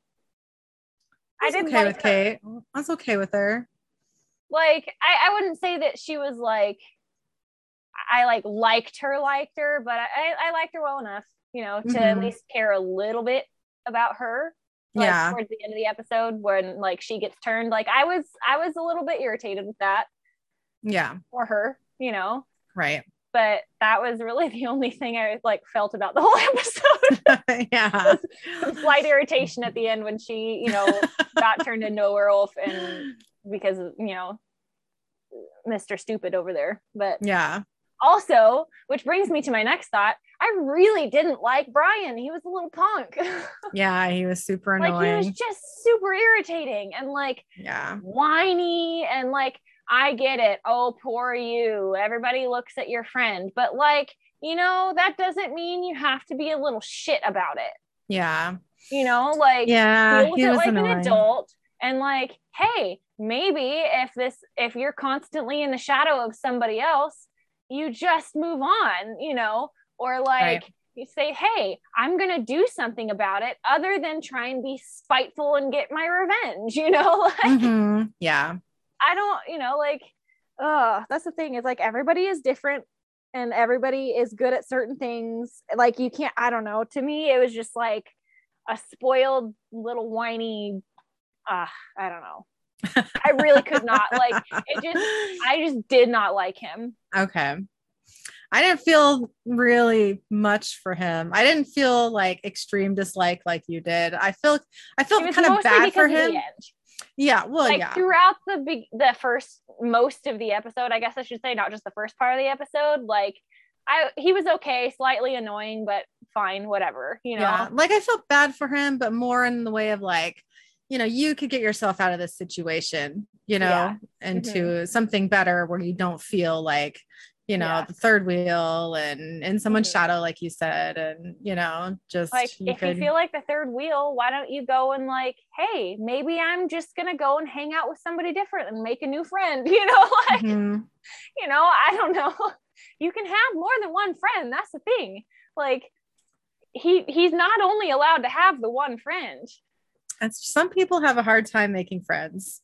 I was did okay like with her. Kate. I was okay with her. like I, I wouldn't say that she was like I like liked her, liked her, but I, I liked her well enough, you know, to at Mhm. least care a little bit about her. Like yeah. towards the end of the episode when like she gets turned. Like I was I was a little bit irritated with that Yeah. for her, you know. Right. But that was really *laughs* the only thing I like felt about the *laughs* whole episode. *laughs* yeah. Slight irritation at the end when she, you know, got turned into a werewolf and because you know, Mr. Stupid over there. But Yeah. Also, which brings me to my next thought, I really didn't like Brian. He was a little punk. *laughs* Yeah. He was super annoying. like he was just super irritating and like Yeah. whiny and like I get it. Oh, poor you. Everybody looks at your friend. But like, you know, that doesn't mean you have to be a little shit about it. Yeah. You know, like Yeah. deal with He it was like annoying. an adult and like hey maybe if this if you're constantly in the shadow of somebody else you just move on you know or like Right. you say hey i'm gonna do something about it other than try and be spiteful and get my revenge *laughs* you know like Mhm. Yeah. i don't you know like oh, that's the thing is like everybody is different and everybody is good at certain things like you can't i don't know to me it was just like a spoiled little whiny uh i don't know i really could not *laughs* like it just i just did not like him okay. I didn't feel really much for him. I didn't feel like extreme dislike like you did. I feel I felt kind of bad for him. Yeah. Well, like yeah. throughout the big the first most of the episode i guess i should say not just the first part of the episode like i he was okay slightly annoying but fine whatever you know Yeah. Like I felt bad for him, but more in the way of like, you know, you could get yourself out of this situation, you know, Yeah. into something better where you don't feel like, you know, Yeah. the third wheel and in someone's Mhm. shadow, like you said, and you know, just like you if could, you feel like the third wheel why don't you go and like hey maybe i'm just gonna go and hang out with somebody different and make a new friend *laughs* you know *laughs* like Mhm. you know i don't know *laughs* you can have more than one friend that's the thing like he he's not only allowed to have the one friend And some people have a hard time making friends.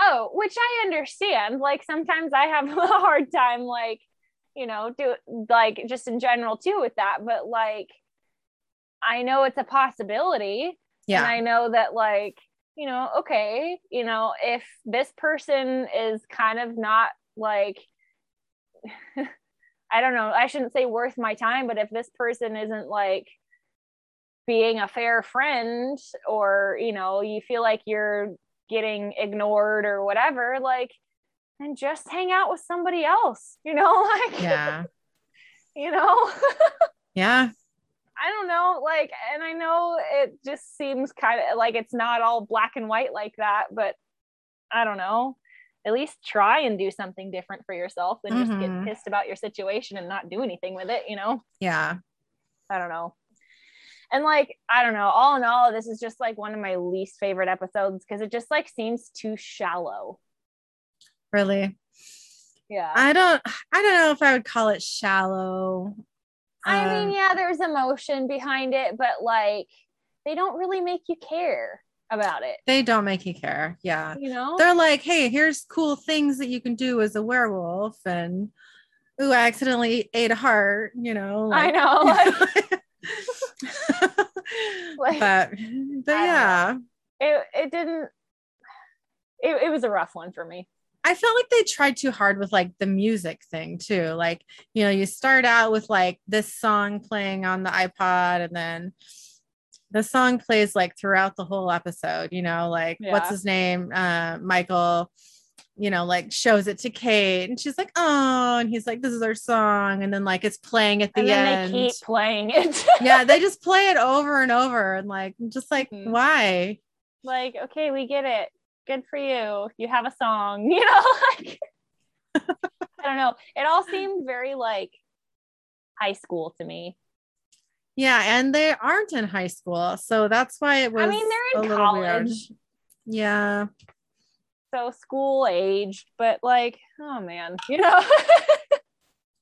oh which i understand like sometimes i have *laughs* a hard time like you know do like just in general too with that but like i know it's a possibility and Yeah. I know that like, you know, okay, you know, if this person is kind of not like *laughs* I don't know, I shouldn't say worth my time, but if this person isn't like being a fair friend or, you know, you feel like you're getting ignored or whatever, like then just hang out with somebody else, you know, *laughs* like yeah. *laughs* you know. *laughs* Yeah. I don't know, like, and I know it just seems kind of like it's not all black and white like that, but I don't know. At least try and do something different for yourself than just Mhm. get pissed about your situation and not do anything with it, you know? Yeah. I don't know. And like, I don't know, all in all, this is just like one of my least favorite episodes because it just like seems too shallow. Really. Yeah. I don't I don't know if I would call it shallow. I Um, mean, yeah, there's emotion behind it, but like, they don't really make you care about it, they don't make you care. Yeah. you know? They're like, hey, here's cool things that you can do as a werewolf. And ooh, I accidentally ate a heart, you know. I know. *laughs* Like, *laughs* *laughs* Like, but but yeah. it, it didn't, it, it was a rough one for me. I felt like they tried too hard with like the music thing too. Like, you know, you start out with like this song playing on the iPod and then the song plays like throughout the whole episode, you know, like what's his name? Uh Michael you know, like shows it to Kate and she's like, oh, and he's like, this is our song. And then like it's playing at the and then end. they keep playing it. yeah, they *laughs* just play it over and over and like just like Mhm. why? like, okay, we get it. Good for you. You have a song, *laughs* you know, like I don't know. It all seemed very like high school to me. Yeah, and they aren't in high school, so that's why it was. I mean, they're in little weird. college. Yeah, So school aged, but like, oh man, *laughs* you know,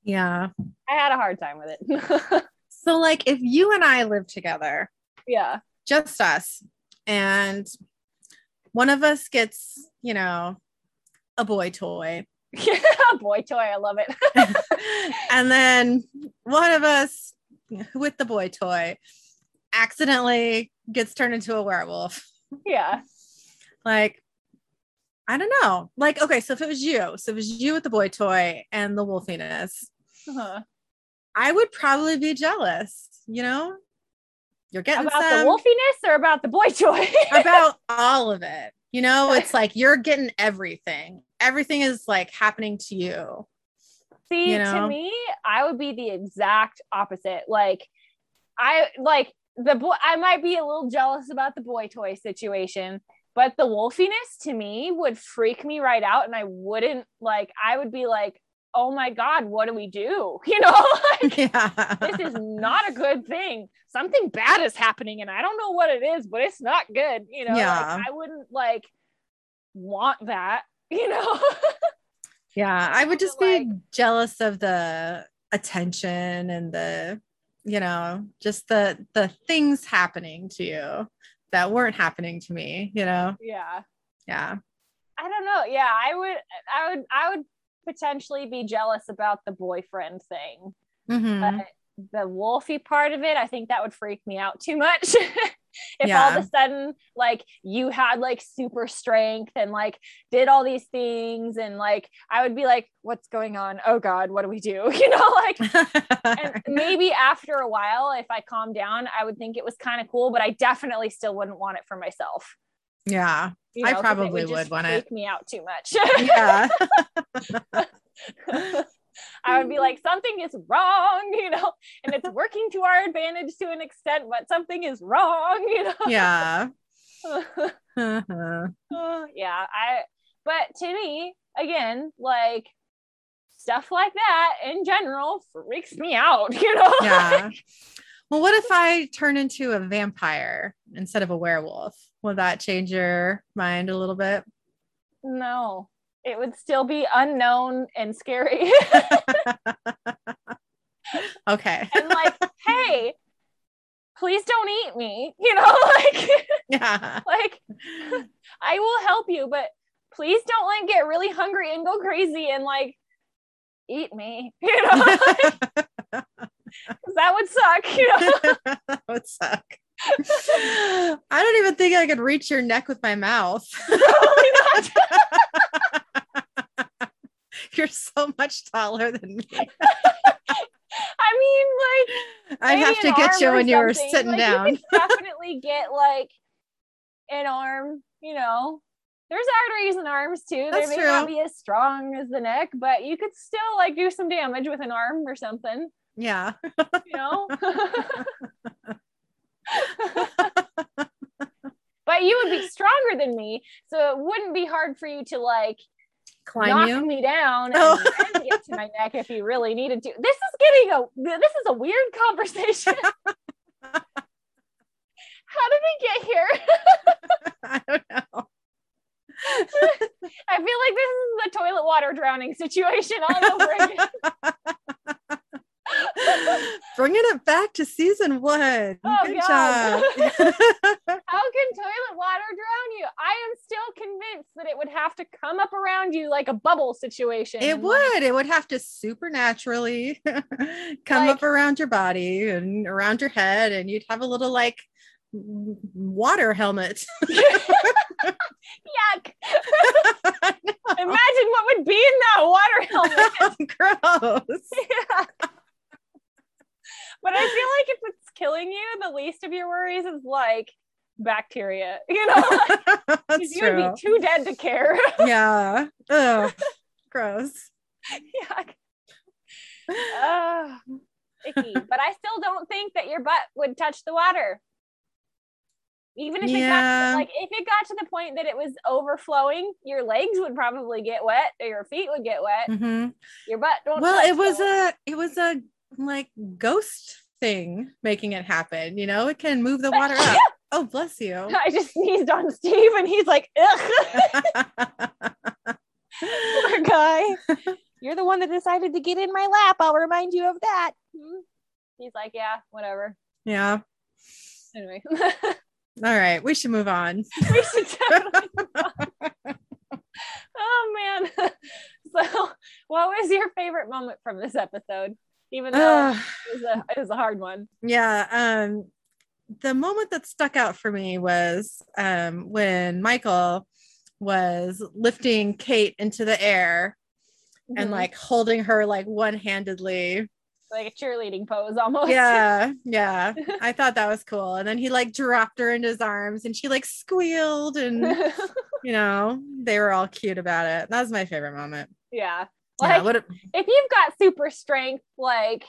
yeah. I had a hard time with it. *laughs* So like, if you and I live together, yeah. just us, and one of us gets, you know, a boy toy, Yeah, *laughs* A Boy toy, I love it. and then one of us with the boy toy accidentally gets turned into a werewolf. yeah. Like, I don't know. Like, okay, so if it was you, so if it was you with the boy toy and the wolfiness, Uh-huh. I would probably be jealous, you know? You're getting About some the wolfiness or about the boy toy? *laughs* about all of it. You know, it's *laughs* like you're getting everything. Everything is like happening to you. See, you know? to me, I would be the exact opposite. Like, I like the boy. I might be a little jealous about the boy toy situation, but the wolfiness to me would freak me right out, and I wouldn't like. I would be like, "Oh my god, what do we do?" *laughs* You know, *laughs* like Yeah. this is not a good thing. Something bad is happening, and I don't know what it is, but it's not good. You know, like, I wouldn't like want that. *laughs* You know. yeah. I would just Like- be jealous of the attention and the, you know, just the the things happening to you that weren't happening to me, you know? yeah. Yeah. I don't know. Yeah, I would I would I would potentially be jealous about the boyfriend thing. Mhm. But the wolfy part of it, I think that would freak me out too much. *laughs* if all of a sudden like you had like super strength and like did all these things and like I would be like, what's going on? Oh god, what do we do? *laughs* You know, like and *laughs* maybe after a while, if I calmed down, I would think it was kind of cool, but I definitely still wouldn't want it for myself. yeah. you I know, it probably just would want it. freak me out too much. Yeah. *laughs* I would be like, something is wrong, *laughs* you know, and it's working to our advantage to an extent, but something is wrong, *laughs* you know. yeah. *laughs* Uh-huh. Uh, yeah, I. But to me, again, like stuff like that in general freaks me out, you know. Yeah. Well, what if I turn into a vampire instead of a werewolf? Will that change your mind a little bit? no, it would still be unknown and scary. *laughs* okay. and like, hey, please don't eat me, you know, *laughs* like. Yeah. like I will help you, but please don't like get really hungry and go crazy and like eat me, *laughs* you know, 'Cause that would suck, you know. that would suck. I don't even think I could reach your neck with my mouth. Probably not. You're so much taller than me. *laughs* I mean, like I'd have to get you when you were sitting Like, down. You could *laughs* definitely get like an arm, you know. There's arteries in arms too. That's they may not be as strong as the neck, but you could still like do some damage with an arm or something, Yeah. you know. *laughs* but you would be stronger than me, so it wouldn't be hard for you to like Climb knock you. me down *laughs* and Oh. then get to my neck if you really needed to. This is getting a this is a weird conversation. *laughs* How did we get here? *laughs* I don't know. I feel like this is the toilet water drowning situation all over again. *laughs* Bringing it back to season one. Oh, Good God. job. *laughs* *laughs* How can toilet water drown you? I am still convinced that it would have to come up around you like a bubble situation. it and, like, would. It would have to supernaturally come Like- up around your body and around your head, and you'd have a little like water helmet. Yuck. Imagine what would be in that water helmet. Gross. Yeah. But I feel like if it's killing you, the least of your worries is like bacteria, *laughs* you know? *laughs* That's you would be too dead to care. *laughs* yeah. Ugh. Gross. yeah. Uh, icky. But I still don't think that your butt would touch the water. Even if it got to, like if it got to the point that it was overflowing, your legs would probably get wet or your feet would get wet. Mhm. Your butt don't Well, it was a it was a like ghost thing making it happen. You know, it can move the water *laughs* up. Oh, bless you. *laughs* I just sneezed on Steve and he's like, Ugh. *laughs* poor guy. You're the one that decided to get in my lap. I'll remind you of that. Hmm. He's like, yeah, whatever. yeah. Anyway, All right, we should move on. we should definitely. move on. oh man. So, what was your favorite moment from this episode? Even though Ugh. it was a it was a hard one. yeah um the moment that stuck out for me was um when michael was lifting kate into the air and Mhm. like holding her like one-handedly like a cheerleading pose almost. yeah *laughs* yeah i thought that was cool and then he like dropped her into his arms and she like squealed and *laughs* you know they were all cute about it that was my favorite moment yeah. Yeah Like what a- if you've got super strength, like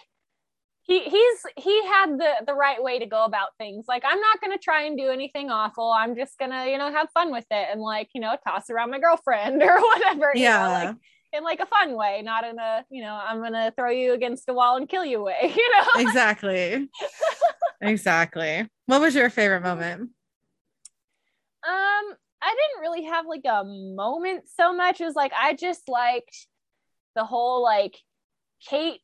he he's he had the the right way to go about things. Like I'm not gonna try and do anything awful. I'm just gonna you know have fun with it and like you know toss around my girlfriend *laughs* or whatever. you know, yeah like in like a fun way, not in a you know I'm gonna throw you against a wall and kill you way. *laughs* You know. exactly *laughs* exactly what was your favorite moment Um, I didn't really have like a moment so much. It was like I just liked the whole like Kate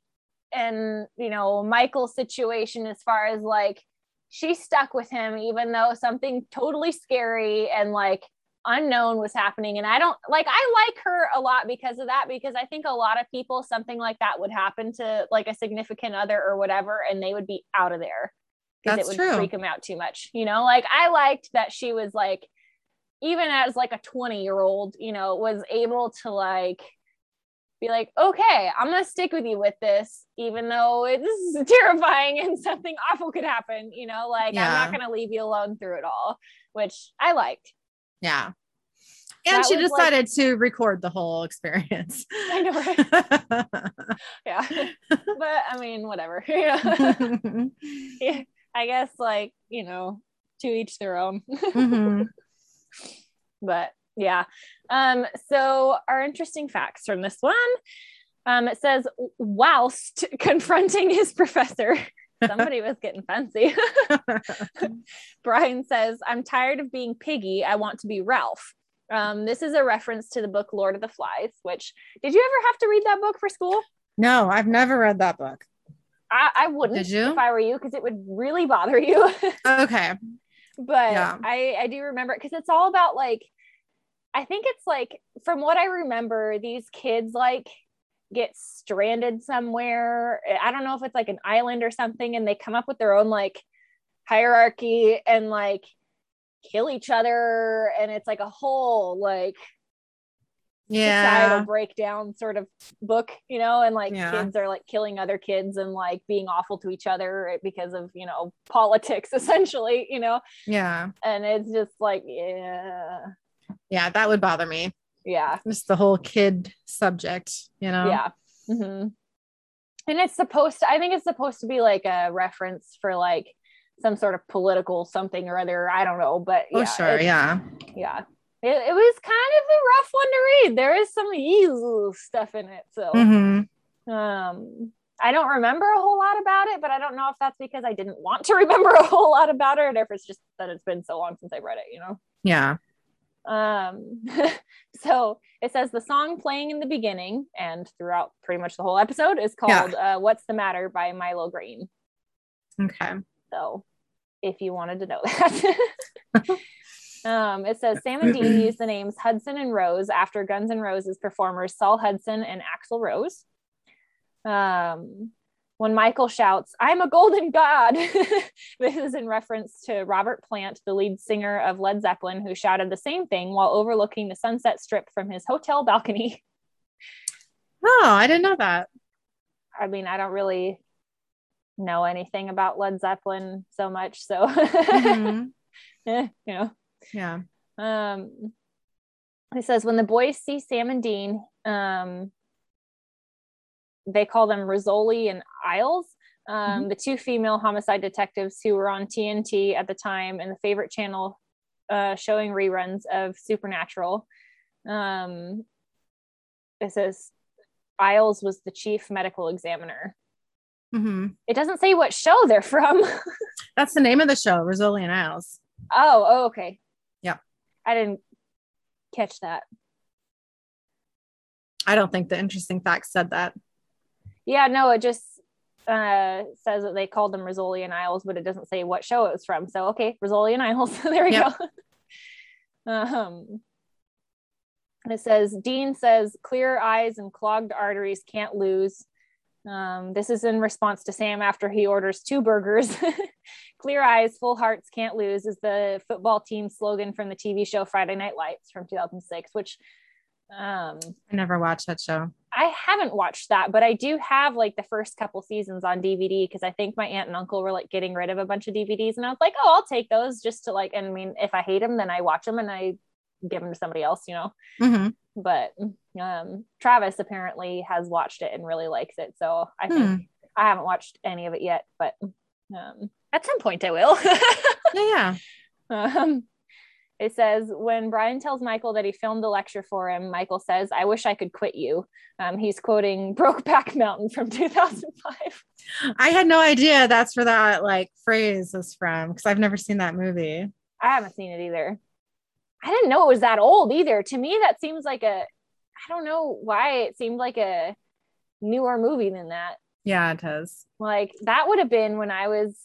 and you know Michael situation as far as like she stuck with him even though something totally scary and like unknown was happening and I don't like I like her a lot because of that because I think a lot of people something like that would happen to like a significant other or whatever and they would be out of there because it would true. freak them out too much you know like I liked that she was like even as like a 20 year old you know was able to like be like okay i'm gonna stick with you with this even though it's *laughs* terrifying and something awful could happen you know like i'm not gonna leave you alone through it all which i liked Yeah. And That she was, like- decided to record the whole experience. *laughs* i know right? *laughs* Yeah. But i mean whatever. Yeah. I guess like you know to each their own. Mhm. but yeah um so our interesting facts from this one um it says whilst *laughs* confronting his professor *laughs* somebody was getting fancy *laughs* brian says i'm tired of being piggy i want to be ralph um this is a reference to the book lord of the flies which did you ever have to read that book for school no, I've never read that book. i, I wouldn't Did you? if i were you because it would really bother you Okay. but Yeah. I I do remember it because it's all about like I think it's like from what I remember these kids like get stranded somewhere I don't know if it's like an island or something and they come up with their own like hierarchy and like kill each other and it's like a whole like societal breakdown sort of book you know and like Yeah. kids are like killing other kids and like being awful to each other because of you know politics *laughs* essentially you know Yeah. and it's just like yeah Yeah. That would bother me. yeah Just the whole kid subject, you know? yeah hmm and it's supposed to i think it's supposed to be like a reference for like some sort of political something or other i don't know but Oh, yeah sure. Yeah. yeah it, it was kind of a rough one to read there is some evil stuff in it so Mhm. um i don't remember a whole lot about it but i don't know if that's because i didn't want to *laughs* remember a whole lot about it or if it's just that it's been so long since i read it you know Yeah. Um *laughs* so it says the song playing in the beginning and throughout pretty much the whole episode is called uh, what's the matter by milo greene. Okay. so if you wanted to know *laughs* that. *laughs* Um it says sam and dean used the names hudson and rose after guns N' roses performers saul hudson and axl rose. Um when Michael shouts, I'm a golden god. *laughs* this is in reference to Robert Plant, the lead singer of Led Zeppelin, who shouted the same thing while overlooking the sunset strip from his hotel balcony. *laughs* Oh, I didn't know that. I mean, I don't really know anything about Led Zeppelin so much. So *laughs* Mhm. eh, you know. Yeah. Um, it says when the boys see Sam and Dean, um, they call them Rizzoli and Isles. Um, The two female homicide detectives who were on TNT at the time and the favorite channel uh, showing reruns of Supernatural. Um, it says Isles was the chief medical examiner. hmm It doesn't say what show they're from. *laughs* That's the name of the show, Rizzoli and Isles. oh, oh, okay. Yeah. I didn't catch that. I don't think the interesting facts said that. Yeah, no, it just uh says that they called them Rizzoli and Isles, but it doesn't say what show it was from. So okay, Rizzoli and Isles. *laughs* there we Yep. go. um it says Dean says clear eyes and clogged arteries can't lose. Um, this is in response to Sam after he orders two burgers. *laughs* clear eyes, full hearts can't lose is the football team slogan from the TV show Friday Night Lights from 2006, which um I never watched that show. I haven't watched that, but I do have like the first couple seasons on DVD because I think my aunt and uncle were like getting rid of a bunch of DVDs, and I was like, oh, I'll take those just to like. And I mean, if I hate them, then I watch them and I give them to somebody else, you know. hmm But um, Travis apparently has watched it and really likes it, so I think Hmm. I haven't watched any of it yet, but um, at some point I will. *laughs* Yeah, yeah. Um, it says when Brian tells Michael that he filmed the lecture for him, Michael says, "I wish I could quit you." Um, he's quoting *laughs* Brokeback Mountain from 2005. I had no idea that's where that like phrase is from because I've never seen that movie. I haven't seen it either. I didn't know it was that old either. To me, that seems like a. I don't know why it seemed like a newer movie than that. Yeah, it does. Like that would have been when I was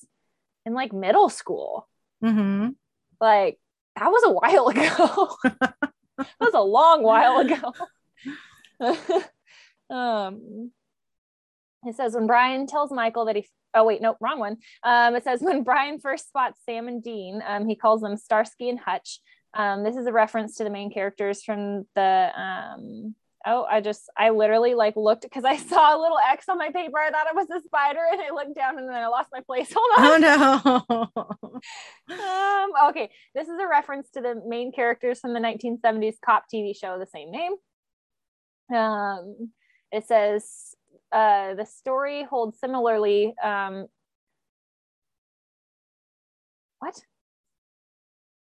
in like middle school. hmm Like that was a while ago. *laughs* that was a long while ago. *laughs* um, it says when Brian tells Michael that he. Oh wait, no, wrong one. Um, it says when Brian first spots Sam and Dean, um, he calls them Starsky and Hutch. Um, this is a reference to the main characters from the. Um, oh, I just I literally like looked because I *laughs* saw a little X on my paper. I thought it was a spider, and I looked down and then I lost my place. *laughs* Hold on. Oh no. *laughs* Um, okay, this is a reference to the main characters from the 1970s cop TV show, the same name. Um, it says uh, the story holds similarly. Um, what?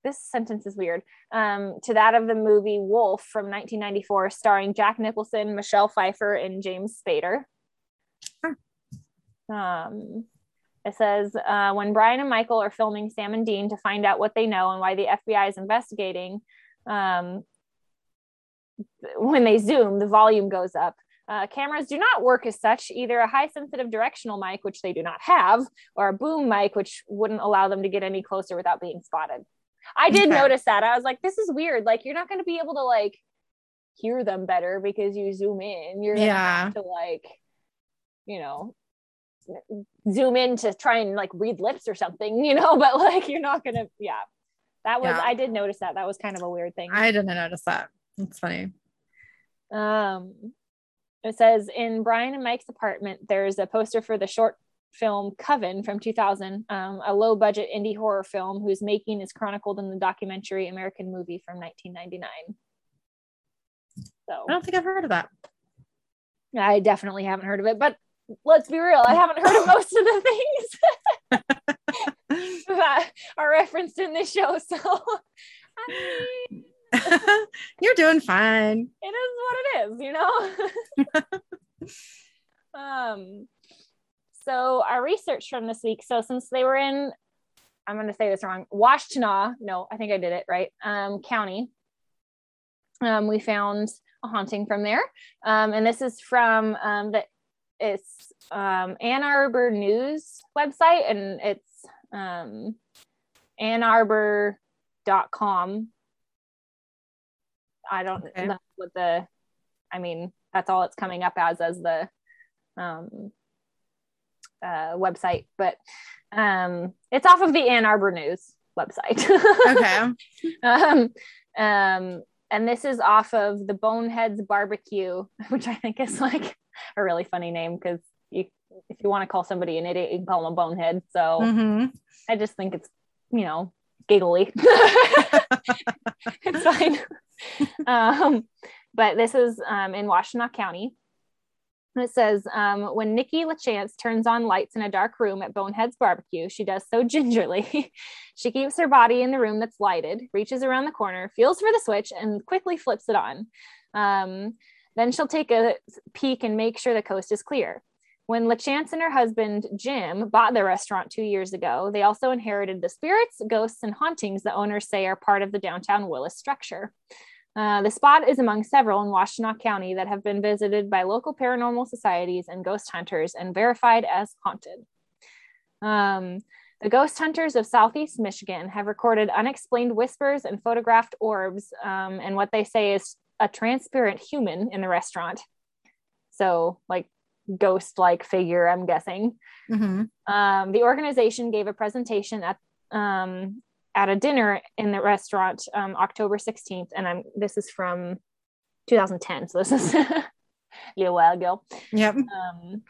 This sentence is weird. Um, to that of the movie Wolf from 1994, starring Jack Nicholson, Michelle Pfeiffer, and James Spader. Um, it says uh, when Brian and Michael are filming Sam and Dean to find out what they know and why the FBI is investigating, um, when they zoom, the volume goes up. Uh, cameras do not work as such, either a high sensitive directional mic, which they do not have, or a boom mic, which wouldn't allow them to get any closer without being spotted. I did Okay. notice that. I was like, this is weird. Like, you're not going to be able to like hear them better because you zoom in. You're going to Yeah. have to like, you know, zoom in to try and like read lips or something, *laughs* you know, but like you're not gonna, yeah. That was Yeah. I did notice that. That was kind of a weird thing. I didn't notice that. It's funny. Um it says in Brian and Mike's apartment, there's a poster for the short film Coven from 2000, um, a low budget indie horror film whose making is chronicled in the documentary American movie from 1999. So I don't think I've heard of that. I definitely haven't heard of it, but let's be real, I haven't heard of *laughs* most of the things *laughs* that are referenced in this show. So *laughs* I mean, You're doing fine. it is what it is, you know. um, so our research from this week. So since they were in, I'm going to say this wrong, Washtenaw. No, I think I did it right. Um, county. Um, we found a haunting from there, um, and this is from um, the it's um, Ann Arbor News website, and it's um, annarbor.com. I don't Okay. know what the, I mean, that's all it's coming up as as the um, uh, website, but um, it's off of the Ann Arbor News website. *laughs* Okay. um, um, and this is off of the Boneheads Barbecue, *laughs* which I think is like a really funny name because you, if you want to call somebody an idiot, you can call them a bonehead. So Mhm. I just think it's, you know, giggly. *laughs* it's fine. um, but this is um, in Washtenaw County. It says um, when Nikki LaChance turns on lights in a dark room at Bonehead's barbecue, she does so *laughs* gingerly. she keeps her body in the room that's lighted, reaches around the corner, feels for the switch, and quickly flips it on. Um, then she'll take a peek and make sure the coast is clear. When LaChance and her husband, Jim, bought the restaurant two years ago, they also inherited the spirits, ghosts, and hauntings the owners say are part of the downtown Willis structure. Uh, the spot is among several in Washtenaw County that have been visited by local paranormal societies and ghost hunters and verified as haunted. Um, the ghost hunters of Southeast Michigan have recorded unexplained whispers and photographed orbs, um, and what they say is a transparent human in the restaurant. So, like ghost like figure, I'm guessing. Mm-hmm. Um, the organization gave a presentation at um, at a dinner in the restaurant um, October 16th, and I'm this is from 2010, so this is *laughs* a little while ago. Yep. Um,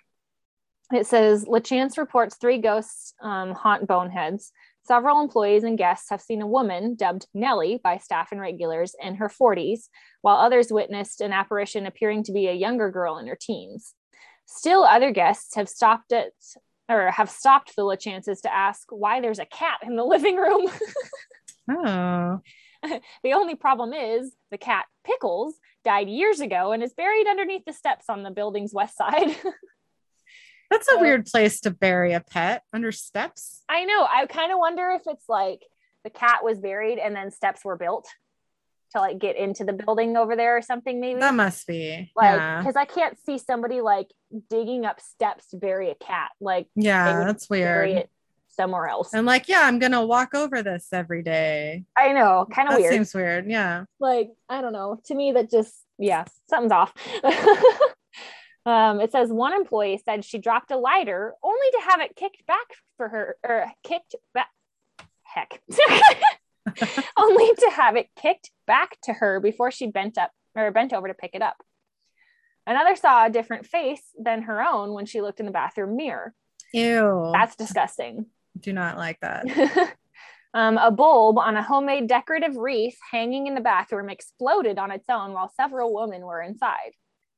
it says LaChance reports three ghosts um, haunt boneheads. Several employees and guests have seen a woman dubbed Nellie by staff and regulars in her 40s, while others witnessed an apparition appearing to be a younger girl in her teens. Still, other guests have stopped at or have stopped the chances to ask why there's a cat in the living room. *laughs* oh. *laughs* the only problem is the cat Pickles died years ago and is buried underneath the steps on the building's west side. *laughs* That's a weird place to bury a pet under steps. I know. I kind of wonder if it's like the cat was buried and then steps were built to like get into the building over there or something maybe? That must be like because yeah. i can't see somebody like digging up steps to bury a cat like yeah that's weird. somewhere else. And like yeah i'm gonna walk over this every day. I know kind of weird. seems weird yeah. Like i don't know. To me that just yeah something's off. *laughs* Um, it says one employee said she dropped a lighter only to have it kicked back for her or kicked back heck *laughs* *laughs* only to have it kicked back to her before she bent up or bent over to pick it up. Another saw a different face than her own when she looked in the bathroom mirror. Ew. That's disgusting. Do not like that. *laughs* um, a bulb on a homemade decorative wreath hanging in the bathroom exploded on its own while several women were inside.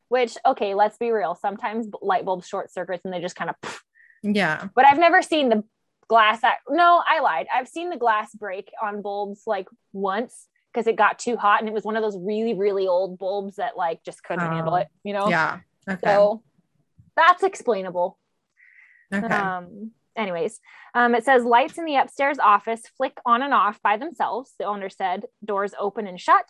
Which, okay, let's be real. Sometimes light bulbs short circuits and they just kind of. Yeah. But I've never seen the glass no i lied. I've seen the glass break on bulbs like once because it got too hot and it was one of those really really old bulbs that like just couldn't oh, handle it you know? Yeah. Okay. so that's explainable. Okay. um anyways um it says lights in the upstairs office flick on and off by themselves the owner said. Doors open and shut.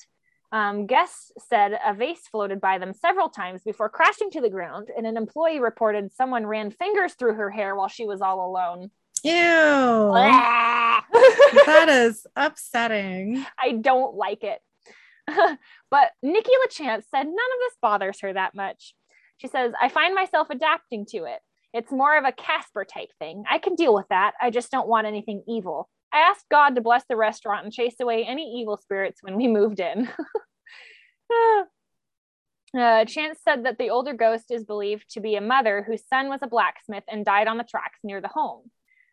Um, guests said a vase floated by them several times before crashing to the ground, and an employee reported someone ran fingers through her hair while she was all alone. Ew. *laughs* that is upsetting. I don't like it. *laughs* but Nikki LaChance said none of this bothers her that much. She says, I find myself adapting to it. It's more of a Casper type thing. I can deal with that. I just don't want anything evil. I asked God to bless the restaurant and chase away any evil spirits when we moved in. *laughs* Uh, Chance said that the older ghost is believed to be a mother whose son was a blacksmith and died on the tracks near the home.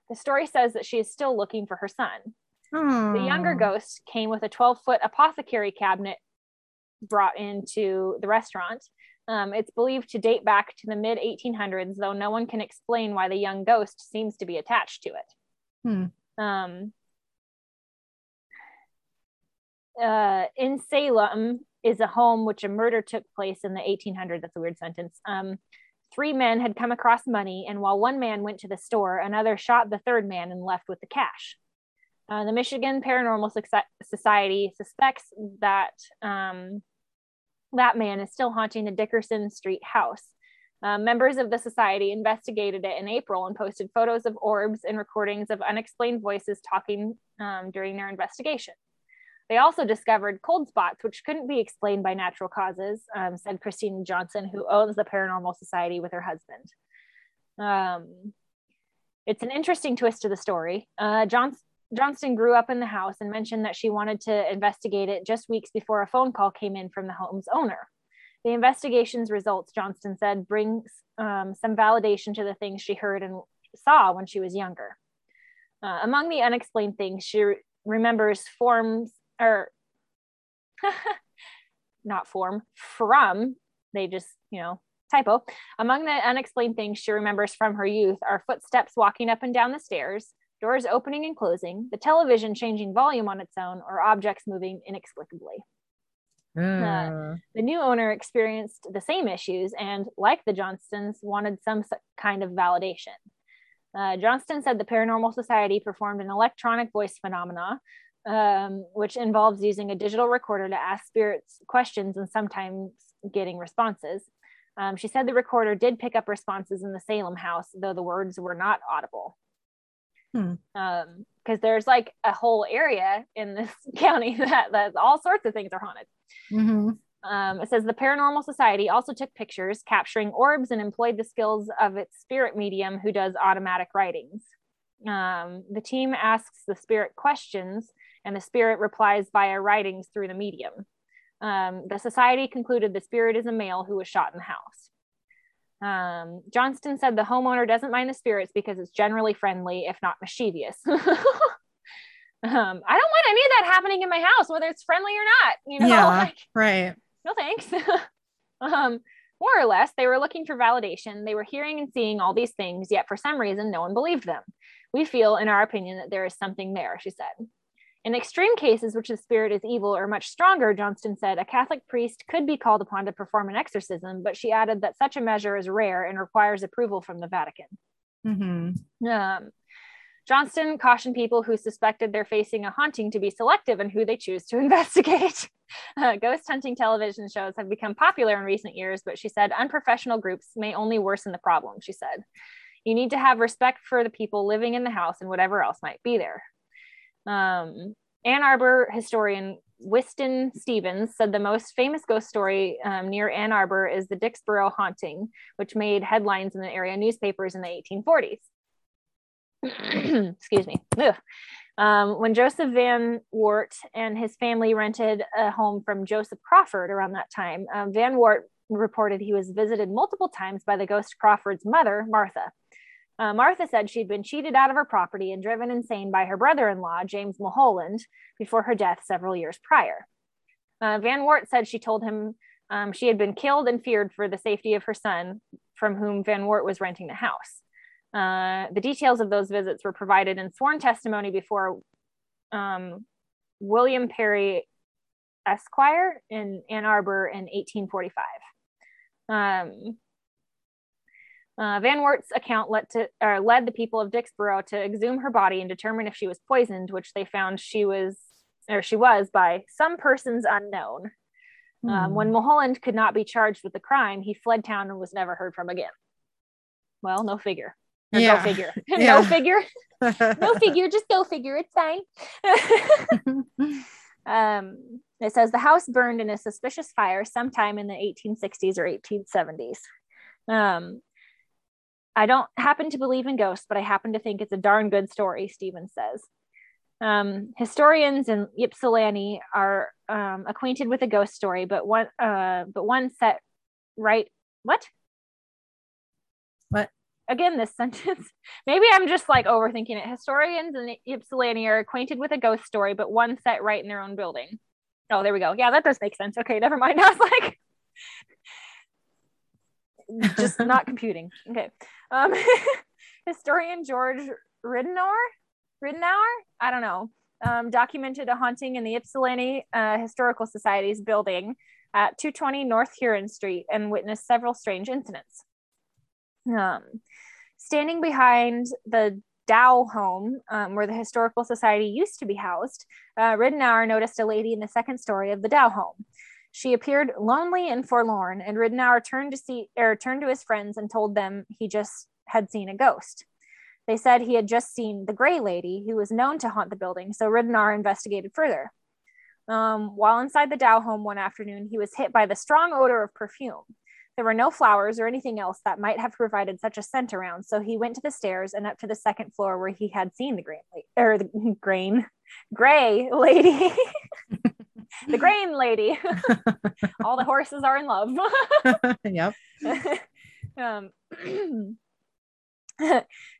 The story says that she is still looking for her son. Aww. The younger ghost came with a 12 foot apothecary cabinet brought into the restaurant. Um, it's believed to date back to the mid 1800s, though no one can explain why the young ghost seems to be attached to it. Hmm. Um, uh, in Salem is a home which a murder took place in the 1800s. That's a weird sentence. Um, Three men had come across money, and while one man went to the store, another shot the third man and left with the cash. Uh, the Michigan Paranormal Society suspects that um, that man is still haunting the Dickerson Street house. Uh, members of the society investigated it in April and posted photos of orbs and recordings of unexplained voices talking um, during their investigation. They also discovered cold spots, which couldn't be explained by natural causes, um, said Christine Johnston, who owns the Paranormal Society with her husband. Um, it's an interesting twist to the story. Uh, John- Johnston grew up in the house and mentioned that she wanted to investigate it just weeks before a phone call came in from the home's owner. The investigation's results, Johnston said, brings um, some validation to the things she heard and saw when she was younger. Uh, among the unexplained things, she remembers forms or *laughs* not form from they just you know typo. Among the unexplained things she remembers from her youth are footsteps walking up and down the stairs doors opening and closing the television changing volume on its own or objects moving inexplicably. Uh, the new owner experienced the same issues and like the johnstons wanted some kind of validation. Uh, johnston said the paranormal society performed an electronic voice phenomena um, which involves using a digital recorder to ask spirits questions and sometimes getting responses. Um, she said the recorder did pick up responses in the Salem house, though the words were not audible. Hmm. Um, because there's like a whole area in this *laughs* county that, that all sorts of things are haunted. mhm. Um, it says the Paranormal Society also took pictures capturing orbs and employed the skills of its spirit medium who does automatic writings. Um, the team asks the spirit questions and the spirit replies via writings through the medium. Um, the society concluded the spirit is a male who was shot in the house. Um, Johnston said the homeowner doesn't mind the spirits because it's generally friendly, if not mischievous. *laughs* um, I don't want any of that happening in my house, whether it's friendly or not. You know, Yeah. like Right. no thanks. *laughs* um, more or less, they were looking for validation. They were hearing and seeing all these things, yet for some reason, no one believed them. We feel, in our opinion, that there is something there, she said. In extreme cases, which the spirit is evil or much stronger, Johnston said, a Catholic priest could be called upon to perform an exorcism, but she added that such a measure is rare and requires approval from the Vatican. Mm-hmm. Um, Johnston cautioned people who suspected they're facing a haunting to be selective in who they choose to *laughs* investigate. Uh, ghost hunting television shows have become popular in recent years, but she said unprofessional groups may only worsen the problem. She said, You need to have respect for the people living in the house and whatever else might be there. Um, Ann Arbor historian Wystan Stevens said the most famous ghost story um, near Ann Arbor is the Dixboro haunting, which made headlines in the area newspapers in the 1840s. *clears throat* Excuse me. Um, when Joseph Van Wart and his family rented a home from Joseph Crawford around that time, um, Van Wart reported he was visited multiple times by the ghost Crawford's mother, Martha. Uh, Martha said she'd been cheated out of her property and driven insane by her brother in law, James Mulholland, before her death several years prior. Uh, Van Wart said she told him um, she had been killed and feared for the safety of her son, from whom Van Wart was renting the house. Uh, the details of those visits were provided in sworn testimony before um, William Perry Esquire in Ann Arbor in 1845. Um, uh, Van Wert's account led, to, uh, led the people of Dixboro to exhume her body and determine if she was poisoned, which they found she was, or she was by some persons unknown. Um, when Mulholland could not be charged with the crime, he fled town and was never heard from again. Well, no figure. Or Yeah. *laughs* No figure. No *laughs* figure. No figure. Just go figure. It's fine. *laughs* um, it says the house burned in a suspicious fire sometime in the 1860s or 1870s. Um, I don't happen to believe in ghosts, but I happen to think it's a darn good story, Stevens says. Um, historians in Ypsilanti are um, acquainted with a ghost story, but one, uh, but one set right. What? What? Again, this *laughs* sentence. Maybe I'm just like overthinking it. Historians in Ypsilanti are acquainted with a ghost story, but one set right in their own building. Oh, there we go. Yeah, that does make sense. Okay, never mind. *laughs* I was like, just *laughs* not computing. Okay. Um, *laughs* historian George Ridenour, Ridenour, I don't know, um, documented a haunting in the Ypsilanti uh, Historical Society's building at 220 North Huron Street and witnessed several strange incidents. Um, standing behind the Dow home, um, where the Historical Society used to be housed, uh, noticed a lady in the second story of the Dow home. She appeared lonely and forlorn, and Ridenour turned to see or turned to his friends and told them he just had seen a ghost. They said he had just seen the Gray Lady, who was known to haunt the building, so Ridenour investigated further. Um, while inside the Dow home one afternoon, he was hit by the strong odor of perfume. There were no flowers or anything else that might have provided such a scent around, so he went to the stairs and up to the second floor where he had seen the or the *laughs* grain gray lady. *laughs* the grain lady. *laughs* All the *laughs* horses are in love. *laughs* yep. um, *clears throat*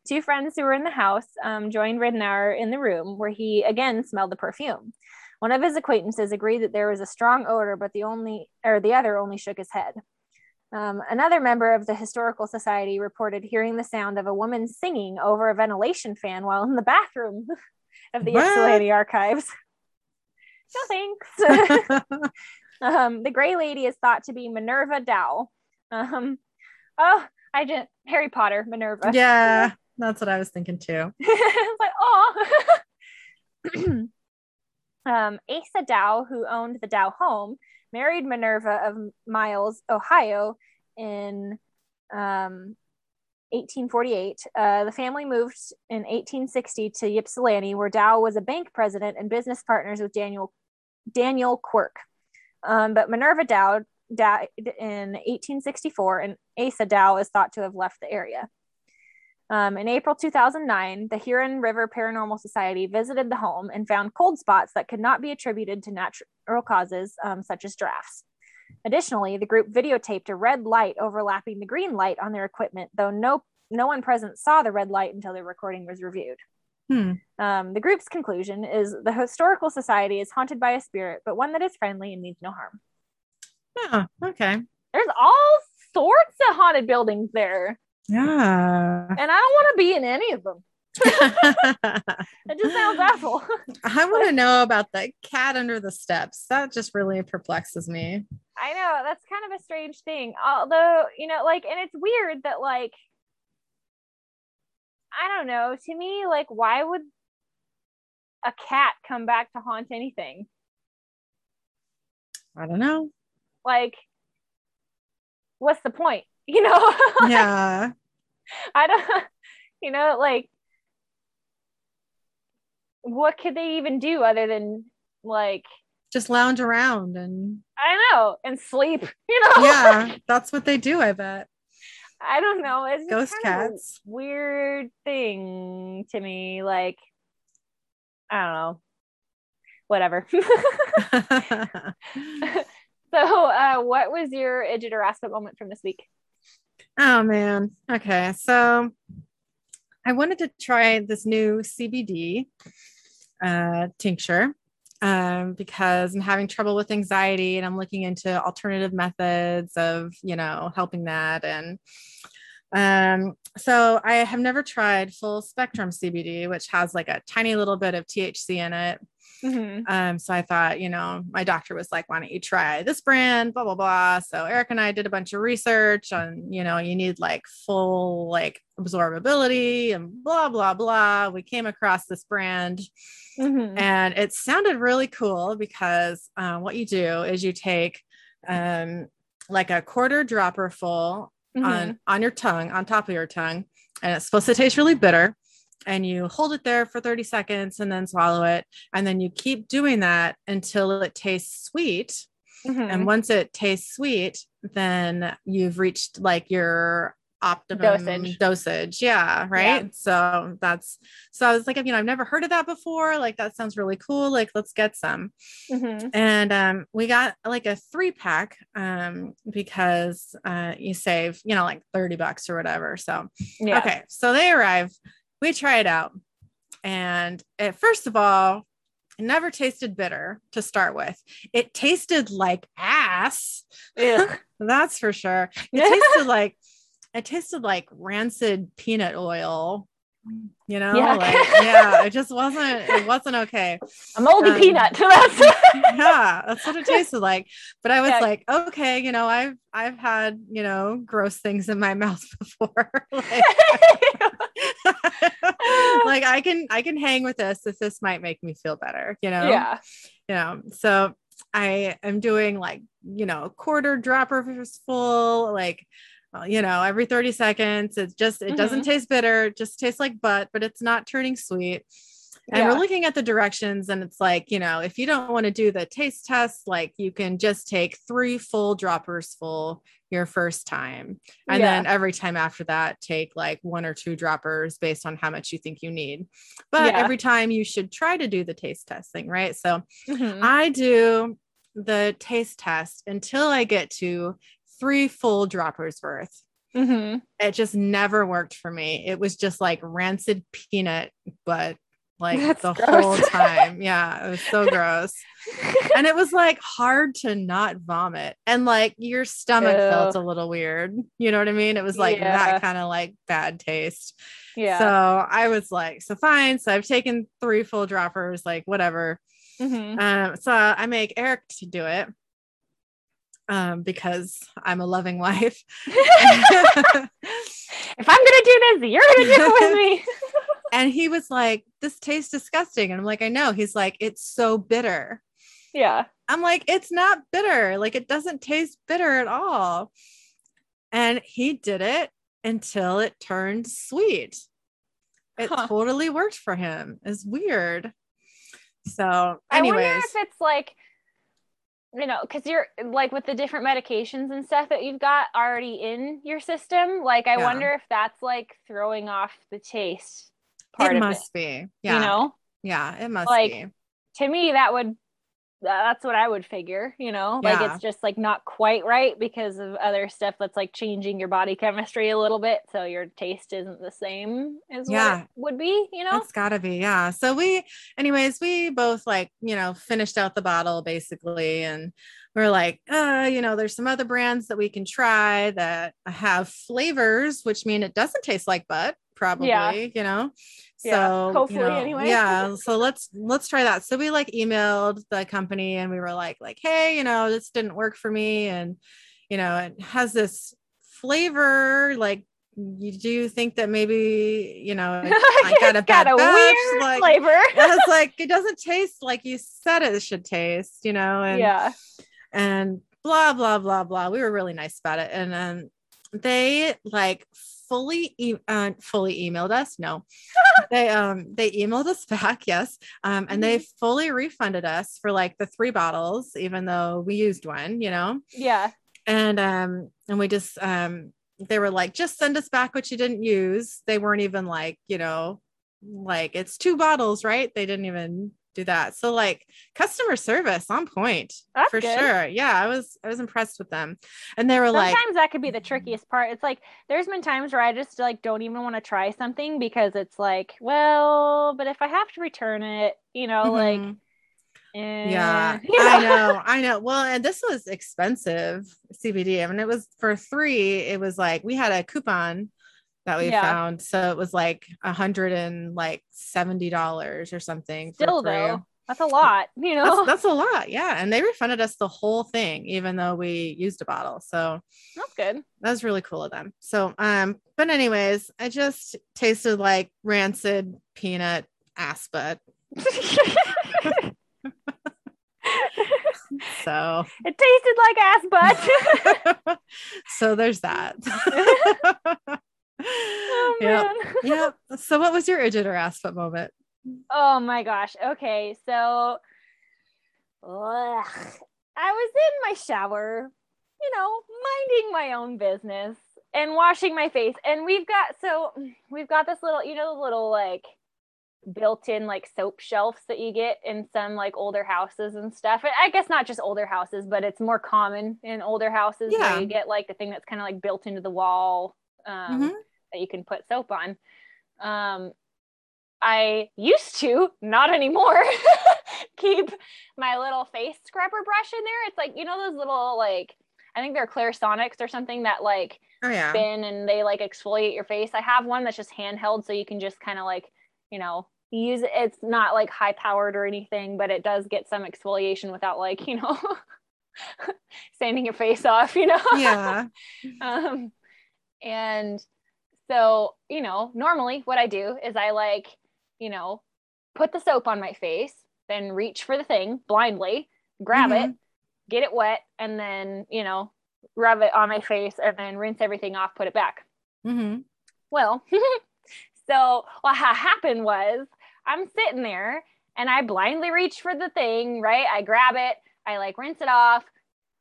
Two friends who were in the house um, joined Ridenour in the room where he again smelled the perfume. One of his acquaintances agreed that there was a strong odor, but the only or the other only shook his head. Um, another member of the Historical Society reported hearing the sound of a woman singing over a ventilation fan while in the bathroom of the What? Ypsilanti archives. No *laughs* thanks. *laughs* um, the Gray Lady is thought to be Minerva Dow. Um, oh, I just Harry Potter Minerva. yeah, *laughs* that's what I was thinking too. like, oh. *clears throat* um, Asa Dow, who owned the Dow home, married Minerva of Miles, Ohio, in um, 1848. Uh, the family moved in 1860 to Ypsilanti, where Dow was a bank president and business partners with Daniel Daniel Quirk. Um, but Minerva Dow died in 1864, and Asa Dow is thought to have left the area. Um, in April 2009, the Huron River Paranormal Society visited the home and found cold spots that could not be attributed to natural causes, um, such as drafts. Additionally, the group videotaped a red light overlapping the green light on their equipment, though no no one present saw the red light until the recording was reviewed. Hmm. Um, the group's conclusion is the Historical Society is haunted by a spirit, but one that is friendly and means no harm. Yeah. Okay. There's all sorts of haunted buildings there, Yeah. and I don't want to be in any of them. *laughs* It just sounds awful. I want to *laughs* know about the cat under the steps. That just really perplexes me. I know that's kind of a strange thing. Although, you know, like, and it's weird that, like, I don't know. To me, like, why would a cat come back to haunt anything? I don't know. Like, what's the point? *laughs* You know? Yeah. *laughs* I don't, *laughs* you know, like, what could they even do other than, like, Just lounge around and I know, and sleep, *laughs* you know? yeah, that's what they do, I bet. I don't know. It's Ghost kind of a cats. weird thing to me. Like, I don't know. Whatever. *laughs* *laughs* so, uh, what was your idiot harassment moment from this week? oh man. Okay. So I wanted to try this new CBD uh, tincture um, because I'm having trouble with anxiety and I'm looking into alternative methods of, you know, helping that. And um, so I have never tried full spectrum CBD, which has like a tiny little bit of THC in it. Mm-hmm. Um, so I thought, you know, my doctor was like, why don't you try this brand, blah, blah, blah. So Eric and I did a bunch of research on, you know, you need like full like absorbability and blah, blah, blah. We came across this brand Mm-hmm. and it sounded really cool because uh, what you do is you take um, like a quarter dropper full Mm-hmm. on on your tongue on top of your tongue and it's supposed to taste really bitter and you hold it there for 30 seconds and then swallow it and then you keep doing that until it tastes sweet. Mhm. and once it tastes sweet then you've reached like your optimum Dosage. dosage. Yeah right? So that's so i was like you know i've never heard of that before. Like that sounds really cool. Like let's get some. Mhm. and um, we got like a three pack um, because uh, you save you know like 30 bucks or whatever. So Yeah. okay. So they arrive we try it out. And it, first of all it never tasted bitter to start with. It tasted like ass. Ugh. *laughs* that's for sure. It *laughs* tasted like it tasted like rancid peanut oil you know Yuck. like *laughs* yeah it just wasn't it wasn't okay A moldy Um, peanut. That's *laughs* yeah that's what it tasted like but i was Yeah. like okay you know i've i've had you know gross things in my *laughs* mouth before like, like i can i can hang with this if this might make me feel better you know yeah. you know so i am doing like you know quarter droppers full like you know every 30 seconds it's just it doesn't taste bitter it just tastes like butt but it's not turning sweet and Yeah. we're looking at the directions and it's like you know if you don't want to do the taste test like you can just take three full droppers full your first time and Yeah. then every time after that take like one or two droppers based on how much you think you need but Yeah. every time you should try to do the taste testing right so Mhm. I do the taste test until I get to three full droppers worth. Mhm. It just never worked for me. It was just like rancid peanut, but like That's the gross. whole *laughs* time. Yeah, it was so gross. *laughs* and it was like hard to not vomit and like your stomach felt a little weird you know what i mean it was like Yeah. that kind of like bad taste yeah. so i was like so fine so i've taken three full droppers like whatever Mhm. um so i make eric to do it um because i'm a loving wife *laughs* if I'm gonna do this, you're gonna do it with me. *laughs* and he was like this tastes disgusting and i'm like i know he's like it's so bitter yeah. I'm like, it's not bitter. Like, it doesn't taste bitter at all. And he did it until it turned sweet. It Huh. totally worked for him. It's weird. So, I wonder if it's like, you know, because you're like with the different medications and stuff that you've got already in your system. Like, I Yeah. wonder if that's like throwing off the taste part it of must be. Yeah. You know, yeah, it must Like, be. to me, that would. That's what I would figure, you know, like it's just like not quite right because of other stuff that's like changing your body chemistry a little bit. So your taste isn't the same as Yeah. what it would be, you know? It's gotta be, yeah. So we, anyways, we both like, you know, finished out the bottle basically, and we're like, uh, you know, there's some other brands that we can try that have flavors, which mean it doesn't taste like butt, probably, yeah. you know. Yeah, So you hopefully know, anyway. yeah. So let's let's try that. So we like emailed the company and we were like, like, hey, you know, this didn't work for me, and you know, it has this flavor like you do think that maybe you know *laughs* I got a It's got a batch, weird like, flavor. *laughs* I was *laughs* like, it doesn't taste like you said it should taste, you know, and yeah. and blah blah blah blah. We were really nice about it, and um, they like fully e- uh, fully emailed us. No, *laughs* they um they emailed us back, yes, um, and they fully refunded us for like the three bottles, even though we used one, you know, Yeah. and um and we just um they were like just send us back what you didn't use they weren't even like you know like it's two bottles right they didn't even do that so like customer service on point That's for good. sure yeah i was i was impressed with them and they were Sometimes like sometimes that could be the trickiest part. It's like there's been times where I just like don't even want to try something because it's like, well, but if I have to return it, you know, like mhm. eh, yeah *laughs* you i know i know well and this was expensive cbd i mean it was for three it was like we had a coupon that we Yeah. found so it was like a hundred and like seventy dollars or something Still though, that's a lot, you know. that's, that's a lot yeah and they refunded us the whole thing even though we used a bottle so That's good. that was really cool of them so um but anyways i just tasted like rancid peanut ass butt *laughs* so *laughs* it tasted like ass butt. *laughs* so there's that oh *laughs* man. *laughs* yep so what was your idiot or ass foot moment Oh my gosh. Okay, so ugh. I was in my shower, you know, minding my own business and washing my face. And we've got so we've got this little, you know, little like built-in like soap shelves that you get in some like older houses and stuff. I guess not just older houses, but it's more common in older houses Yeah. where you get like the thing that's kind of like built into the wall. Um, Mhm. That you can put soap on. Um, I used to, not anymore, *laughs* keep my little face scrubber brush in there. It's like, you know, those little, like, I think they're Clarisonics or something that like oh yeah spin and they like exfoliate your face. I have one that's just handheld so you can just kind of like, you know, use it. It's not like high powered or anything, but it does get some exfoliation without like, you know, *laughs* sanding your face off, you know? yeah *laughs* um and so you know normally what i do is i like you know put the soap on my face then reach for the thing blindly grab it get it wet and then you know rub it on my face and then rinse everything off put it back. Hmm well *laughs* so what ha- happened was i'm sitting there and i blindly reach for the thing right? I grab it i like rinse it off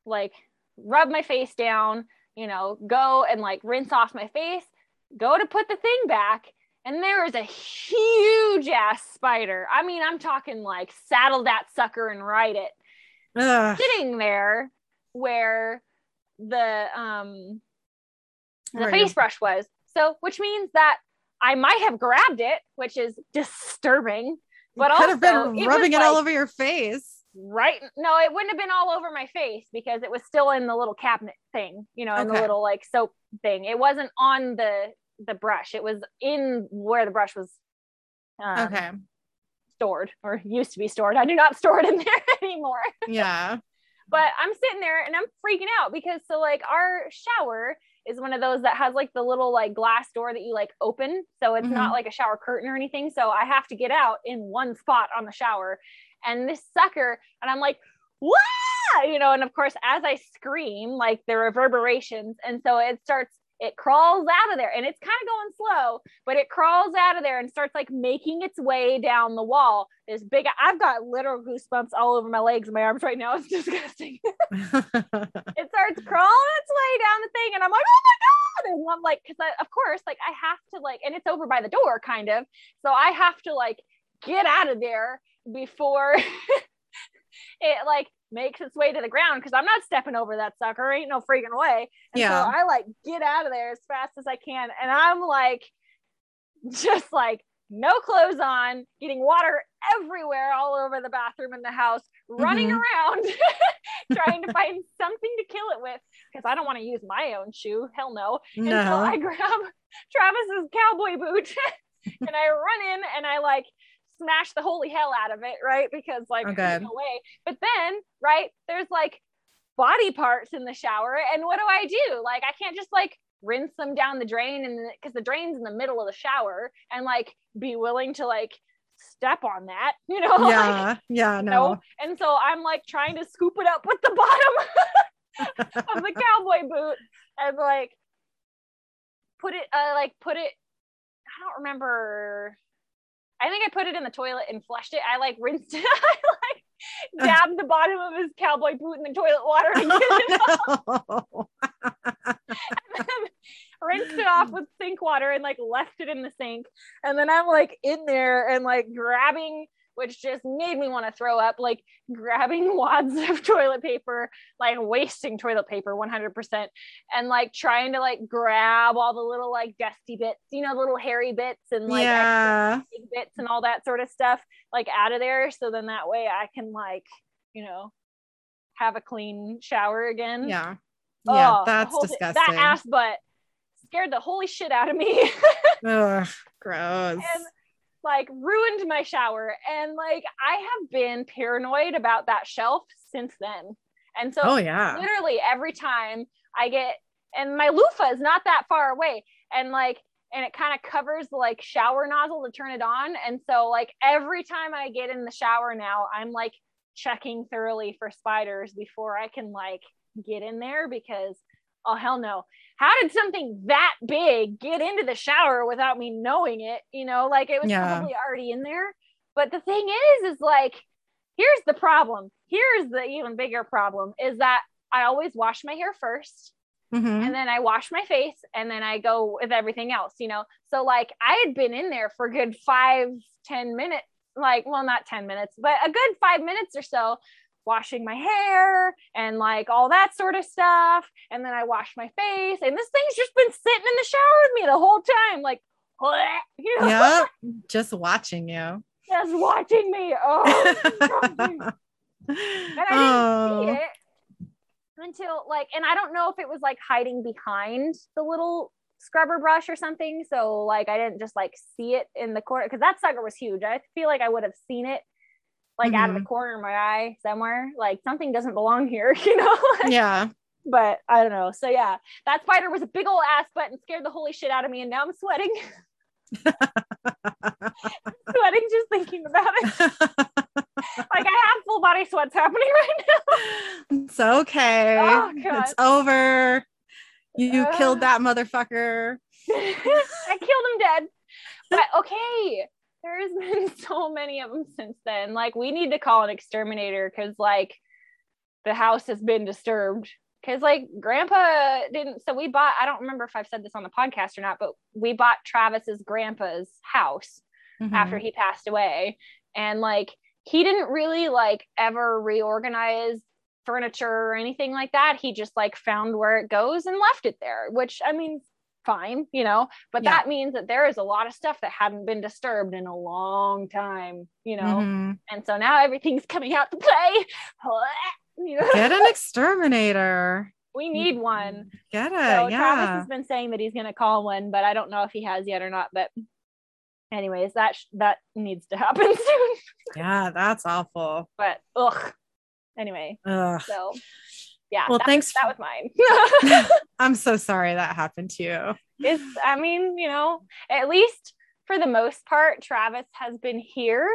like rub my face down you know go and like rinse off my face go to put the thing back and there is a huge ass spider i mean i'm talking like saddle that sucker and ride it Ugh. sitting there where the um the face brush was. So, which means that I might have grabbed it, which is disturbing. But could have been rubbing was it all over your face. Right no it wouldn't have been all over my face because it was still in the little cabinet thing you know in the little like soap thing. It wasn't on the the brush. It was in where the brush was um, okay. stored or used to be stored. I do not *laughs* store it in there *laughs* anymore. Yeah. but i'm sitting there and i'm freaking out because so like our shower is one of those that has like the little like glass door that you like open. So it's Mhm. not like a shower curtain or anything. So i have to get out in one spot on the shower and this sucker and i'm like wow you know and of course as i scream like the reverberations and so it starts it crawls out of there and it's kind of going slow but it crawls out of there and starts like making its way down the wall. This big i've got literal goosebumps all over my legs and my arms right now *laughs* it's disgusting. *laughs* It starts crawling its way down the thing and i'm like oh my god! And i'm like because of course like i have to like and it's over by the door kind of so i have to like get out of there before *laughs* it like makes its way to the ground because i'm not stepping over that sucker ain't no freaking way and Yeah. so i like get out of there as fast as i can and i'm like just like no clothes on getting water everywhere all over the bathroom in the house running Mhm. around *laughs* *laughs* trying to find something to kill it with because I don't want to use my own shoe. Hell no. And so. I grab Travis's cowboy boot and I run in and I like smash the holy hell out of it, right? Because like Oh, there's good. no way. But then, right, there's like body parts in the shower. And what do I do? Like I can't just like rinse them down the drain and because the drain's in the middle of the shower and like be willing to like step on that, *laughs* you know? Like, yeah. Yeah. no. No. And so I'm like trying to scoop it up with the *laughs* bottom *laughs* of the cowboy boot and like put it uh like put it I don't remember I think I put it in the toilet and flushed it. I like rinsed *laughs* it. I like dabbed the bottom of his cowboy boot in the toilet water and it *laughs* *laughs* no. rinsed it off with sink water and like left it in the sink. And then I'm like in there and like grabbing, which just made me want to throw up, like grabbing *laughs* wads of toilet paper, like wasting toilet paper 100%, and like trying to like grab all the little like dusty bits, you know, little hairy bits and like yeah. big bits and all that sort of stuff, like out of there. So then that way I can like, you know, have a clean shower again. Yeah. Yeah. Oh, that's whole disgusting. That ass butt scared the holy shit out of me *laughs* Ugh, gross. and like ruined my shower. And like I have been paranoid about that shelf since then. And so oh yeah. literally every time I get and my loofah is not that far away. And like and it kind of covers the like shower nozzle to turn it on. And so like every time I get in the shower now, I'm like checking thoroughly for spiders before I can like get in there because oh hell no. How did something that big get into the shower without me knowing it? You know, like it was Yeah. probably already in there. But the thing is, is like, here's the problem. Here's the even bigger problem is that I always wash my hair first Mhm. and then I wash my face and then I go with everything else, you know? So like I had been in there for a good five, ten minutes, like, well, not 10 minutes, but a good five minutes or so washing my hair and like all that sort of stuff. And then I wash my face and this thing's just been sitting in the shower with me the whole time, like, *laughs* you know, Yep. *laughs* Just watching you. just watching me. Oh, *laughs* and I didn't see oh. it until like, and I don't know if it was like hiding behind the little scrubber brush or something. So like, I didn't just like see it in the corner because that sucker was huge. I feel like I would have seen it like out of the corner of my eye somewhere. Like something doesn't belong here, *laughs* you know. Yeah. but I don't know. So yeah, that spider was a big old ass butt and scared the holy shit out of me, and now I'm sweating. *laughs* sweating just thinking about it. *laughs* Like I have full body sweats happening right now. it's okay. Oh, it's over. You Uh. killed that motherfucker. I killed him dead. But okay, there's *laughs* been so many of them since then. Like we need to call an exterminator because like the house has been disturbed. Cause like grandpa didn't so we bought I don't remember if I've said this on the podcast or not, but we bought Travis's grandpa's house after Mhm. he passed away. And like he didn't really like ever reorganize furniture or anything like that. He just like found where it goes and left it there, which I mean, fine, you know, but Yeah. that means that there is a lot of stuff that hadn't been disturbed in a long time, you know, Mhm. and so now everything's coming out to play. *laughs* You know? Get an *laughs* exterminator. we need one. Get it. So Travis has been saying that he's going to call one, but I don't know if he has yet or not. But, anyways, that sh- that needs to *laughs* happen soon. Yeah, that's awful. but ugh. Anyway, Ugh. so yeah. Well, that, thanks That was mine. *laughs* *laughs* I'm so sorry that happened to you. it's I mean, you know, at least for the most part, Travis has been here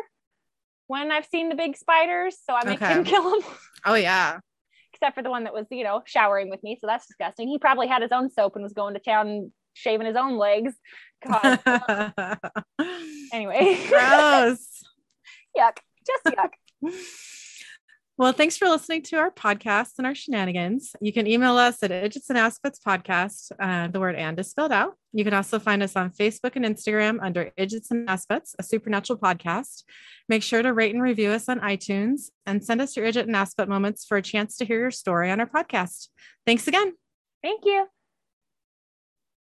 when I've seen the big spiders, so I make him kill them. Oh yeah. Except for the one that was, you know, showering with me, so that's disgusting. He probably had his own soap and was going to town shaving his own legs. God. *laughs* anyway, Gross. yuck, just yuck. Well, thanks for listening to our podcast and our shenanigans. You can email us at Idgits and Assbutts Podcast. Uh, the word and is spelled out. You can also find us on Facebook and Instagram under Idgits and Assbutts, a supernatural podcast. Make sure to rate and review us on iTunes and send us your Idgit and Assbutt moments for a chance to hear your story on our podcast. Thanks again. Thank you.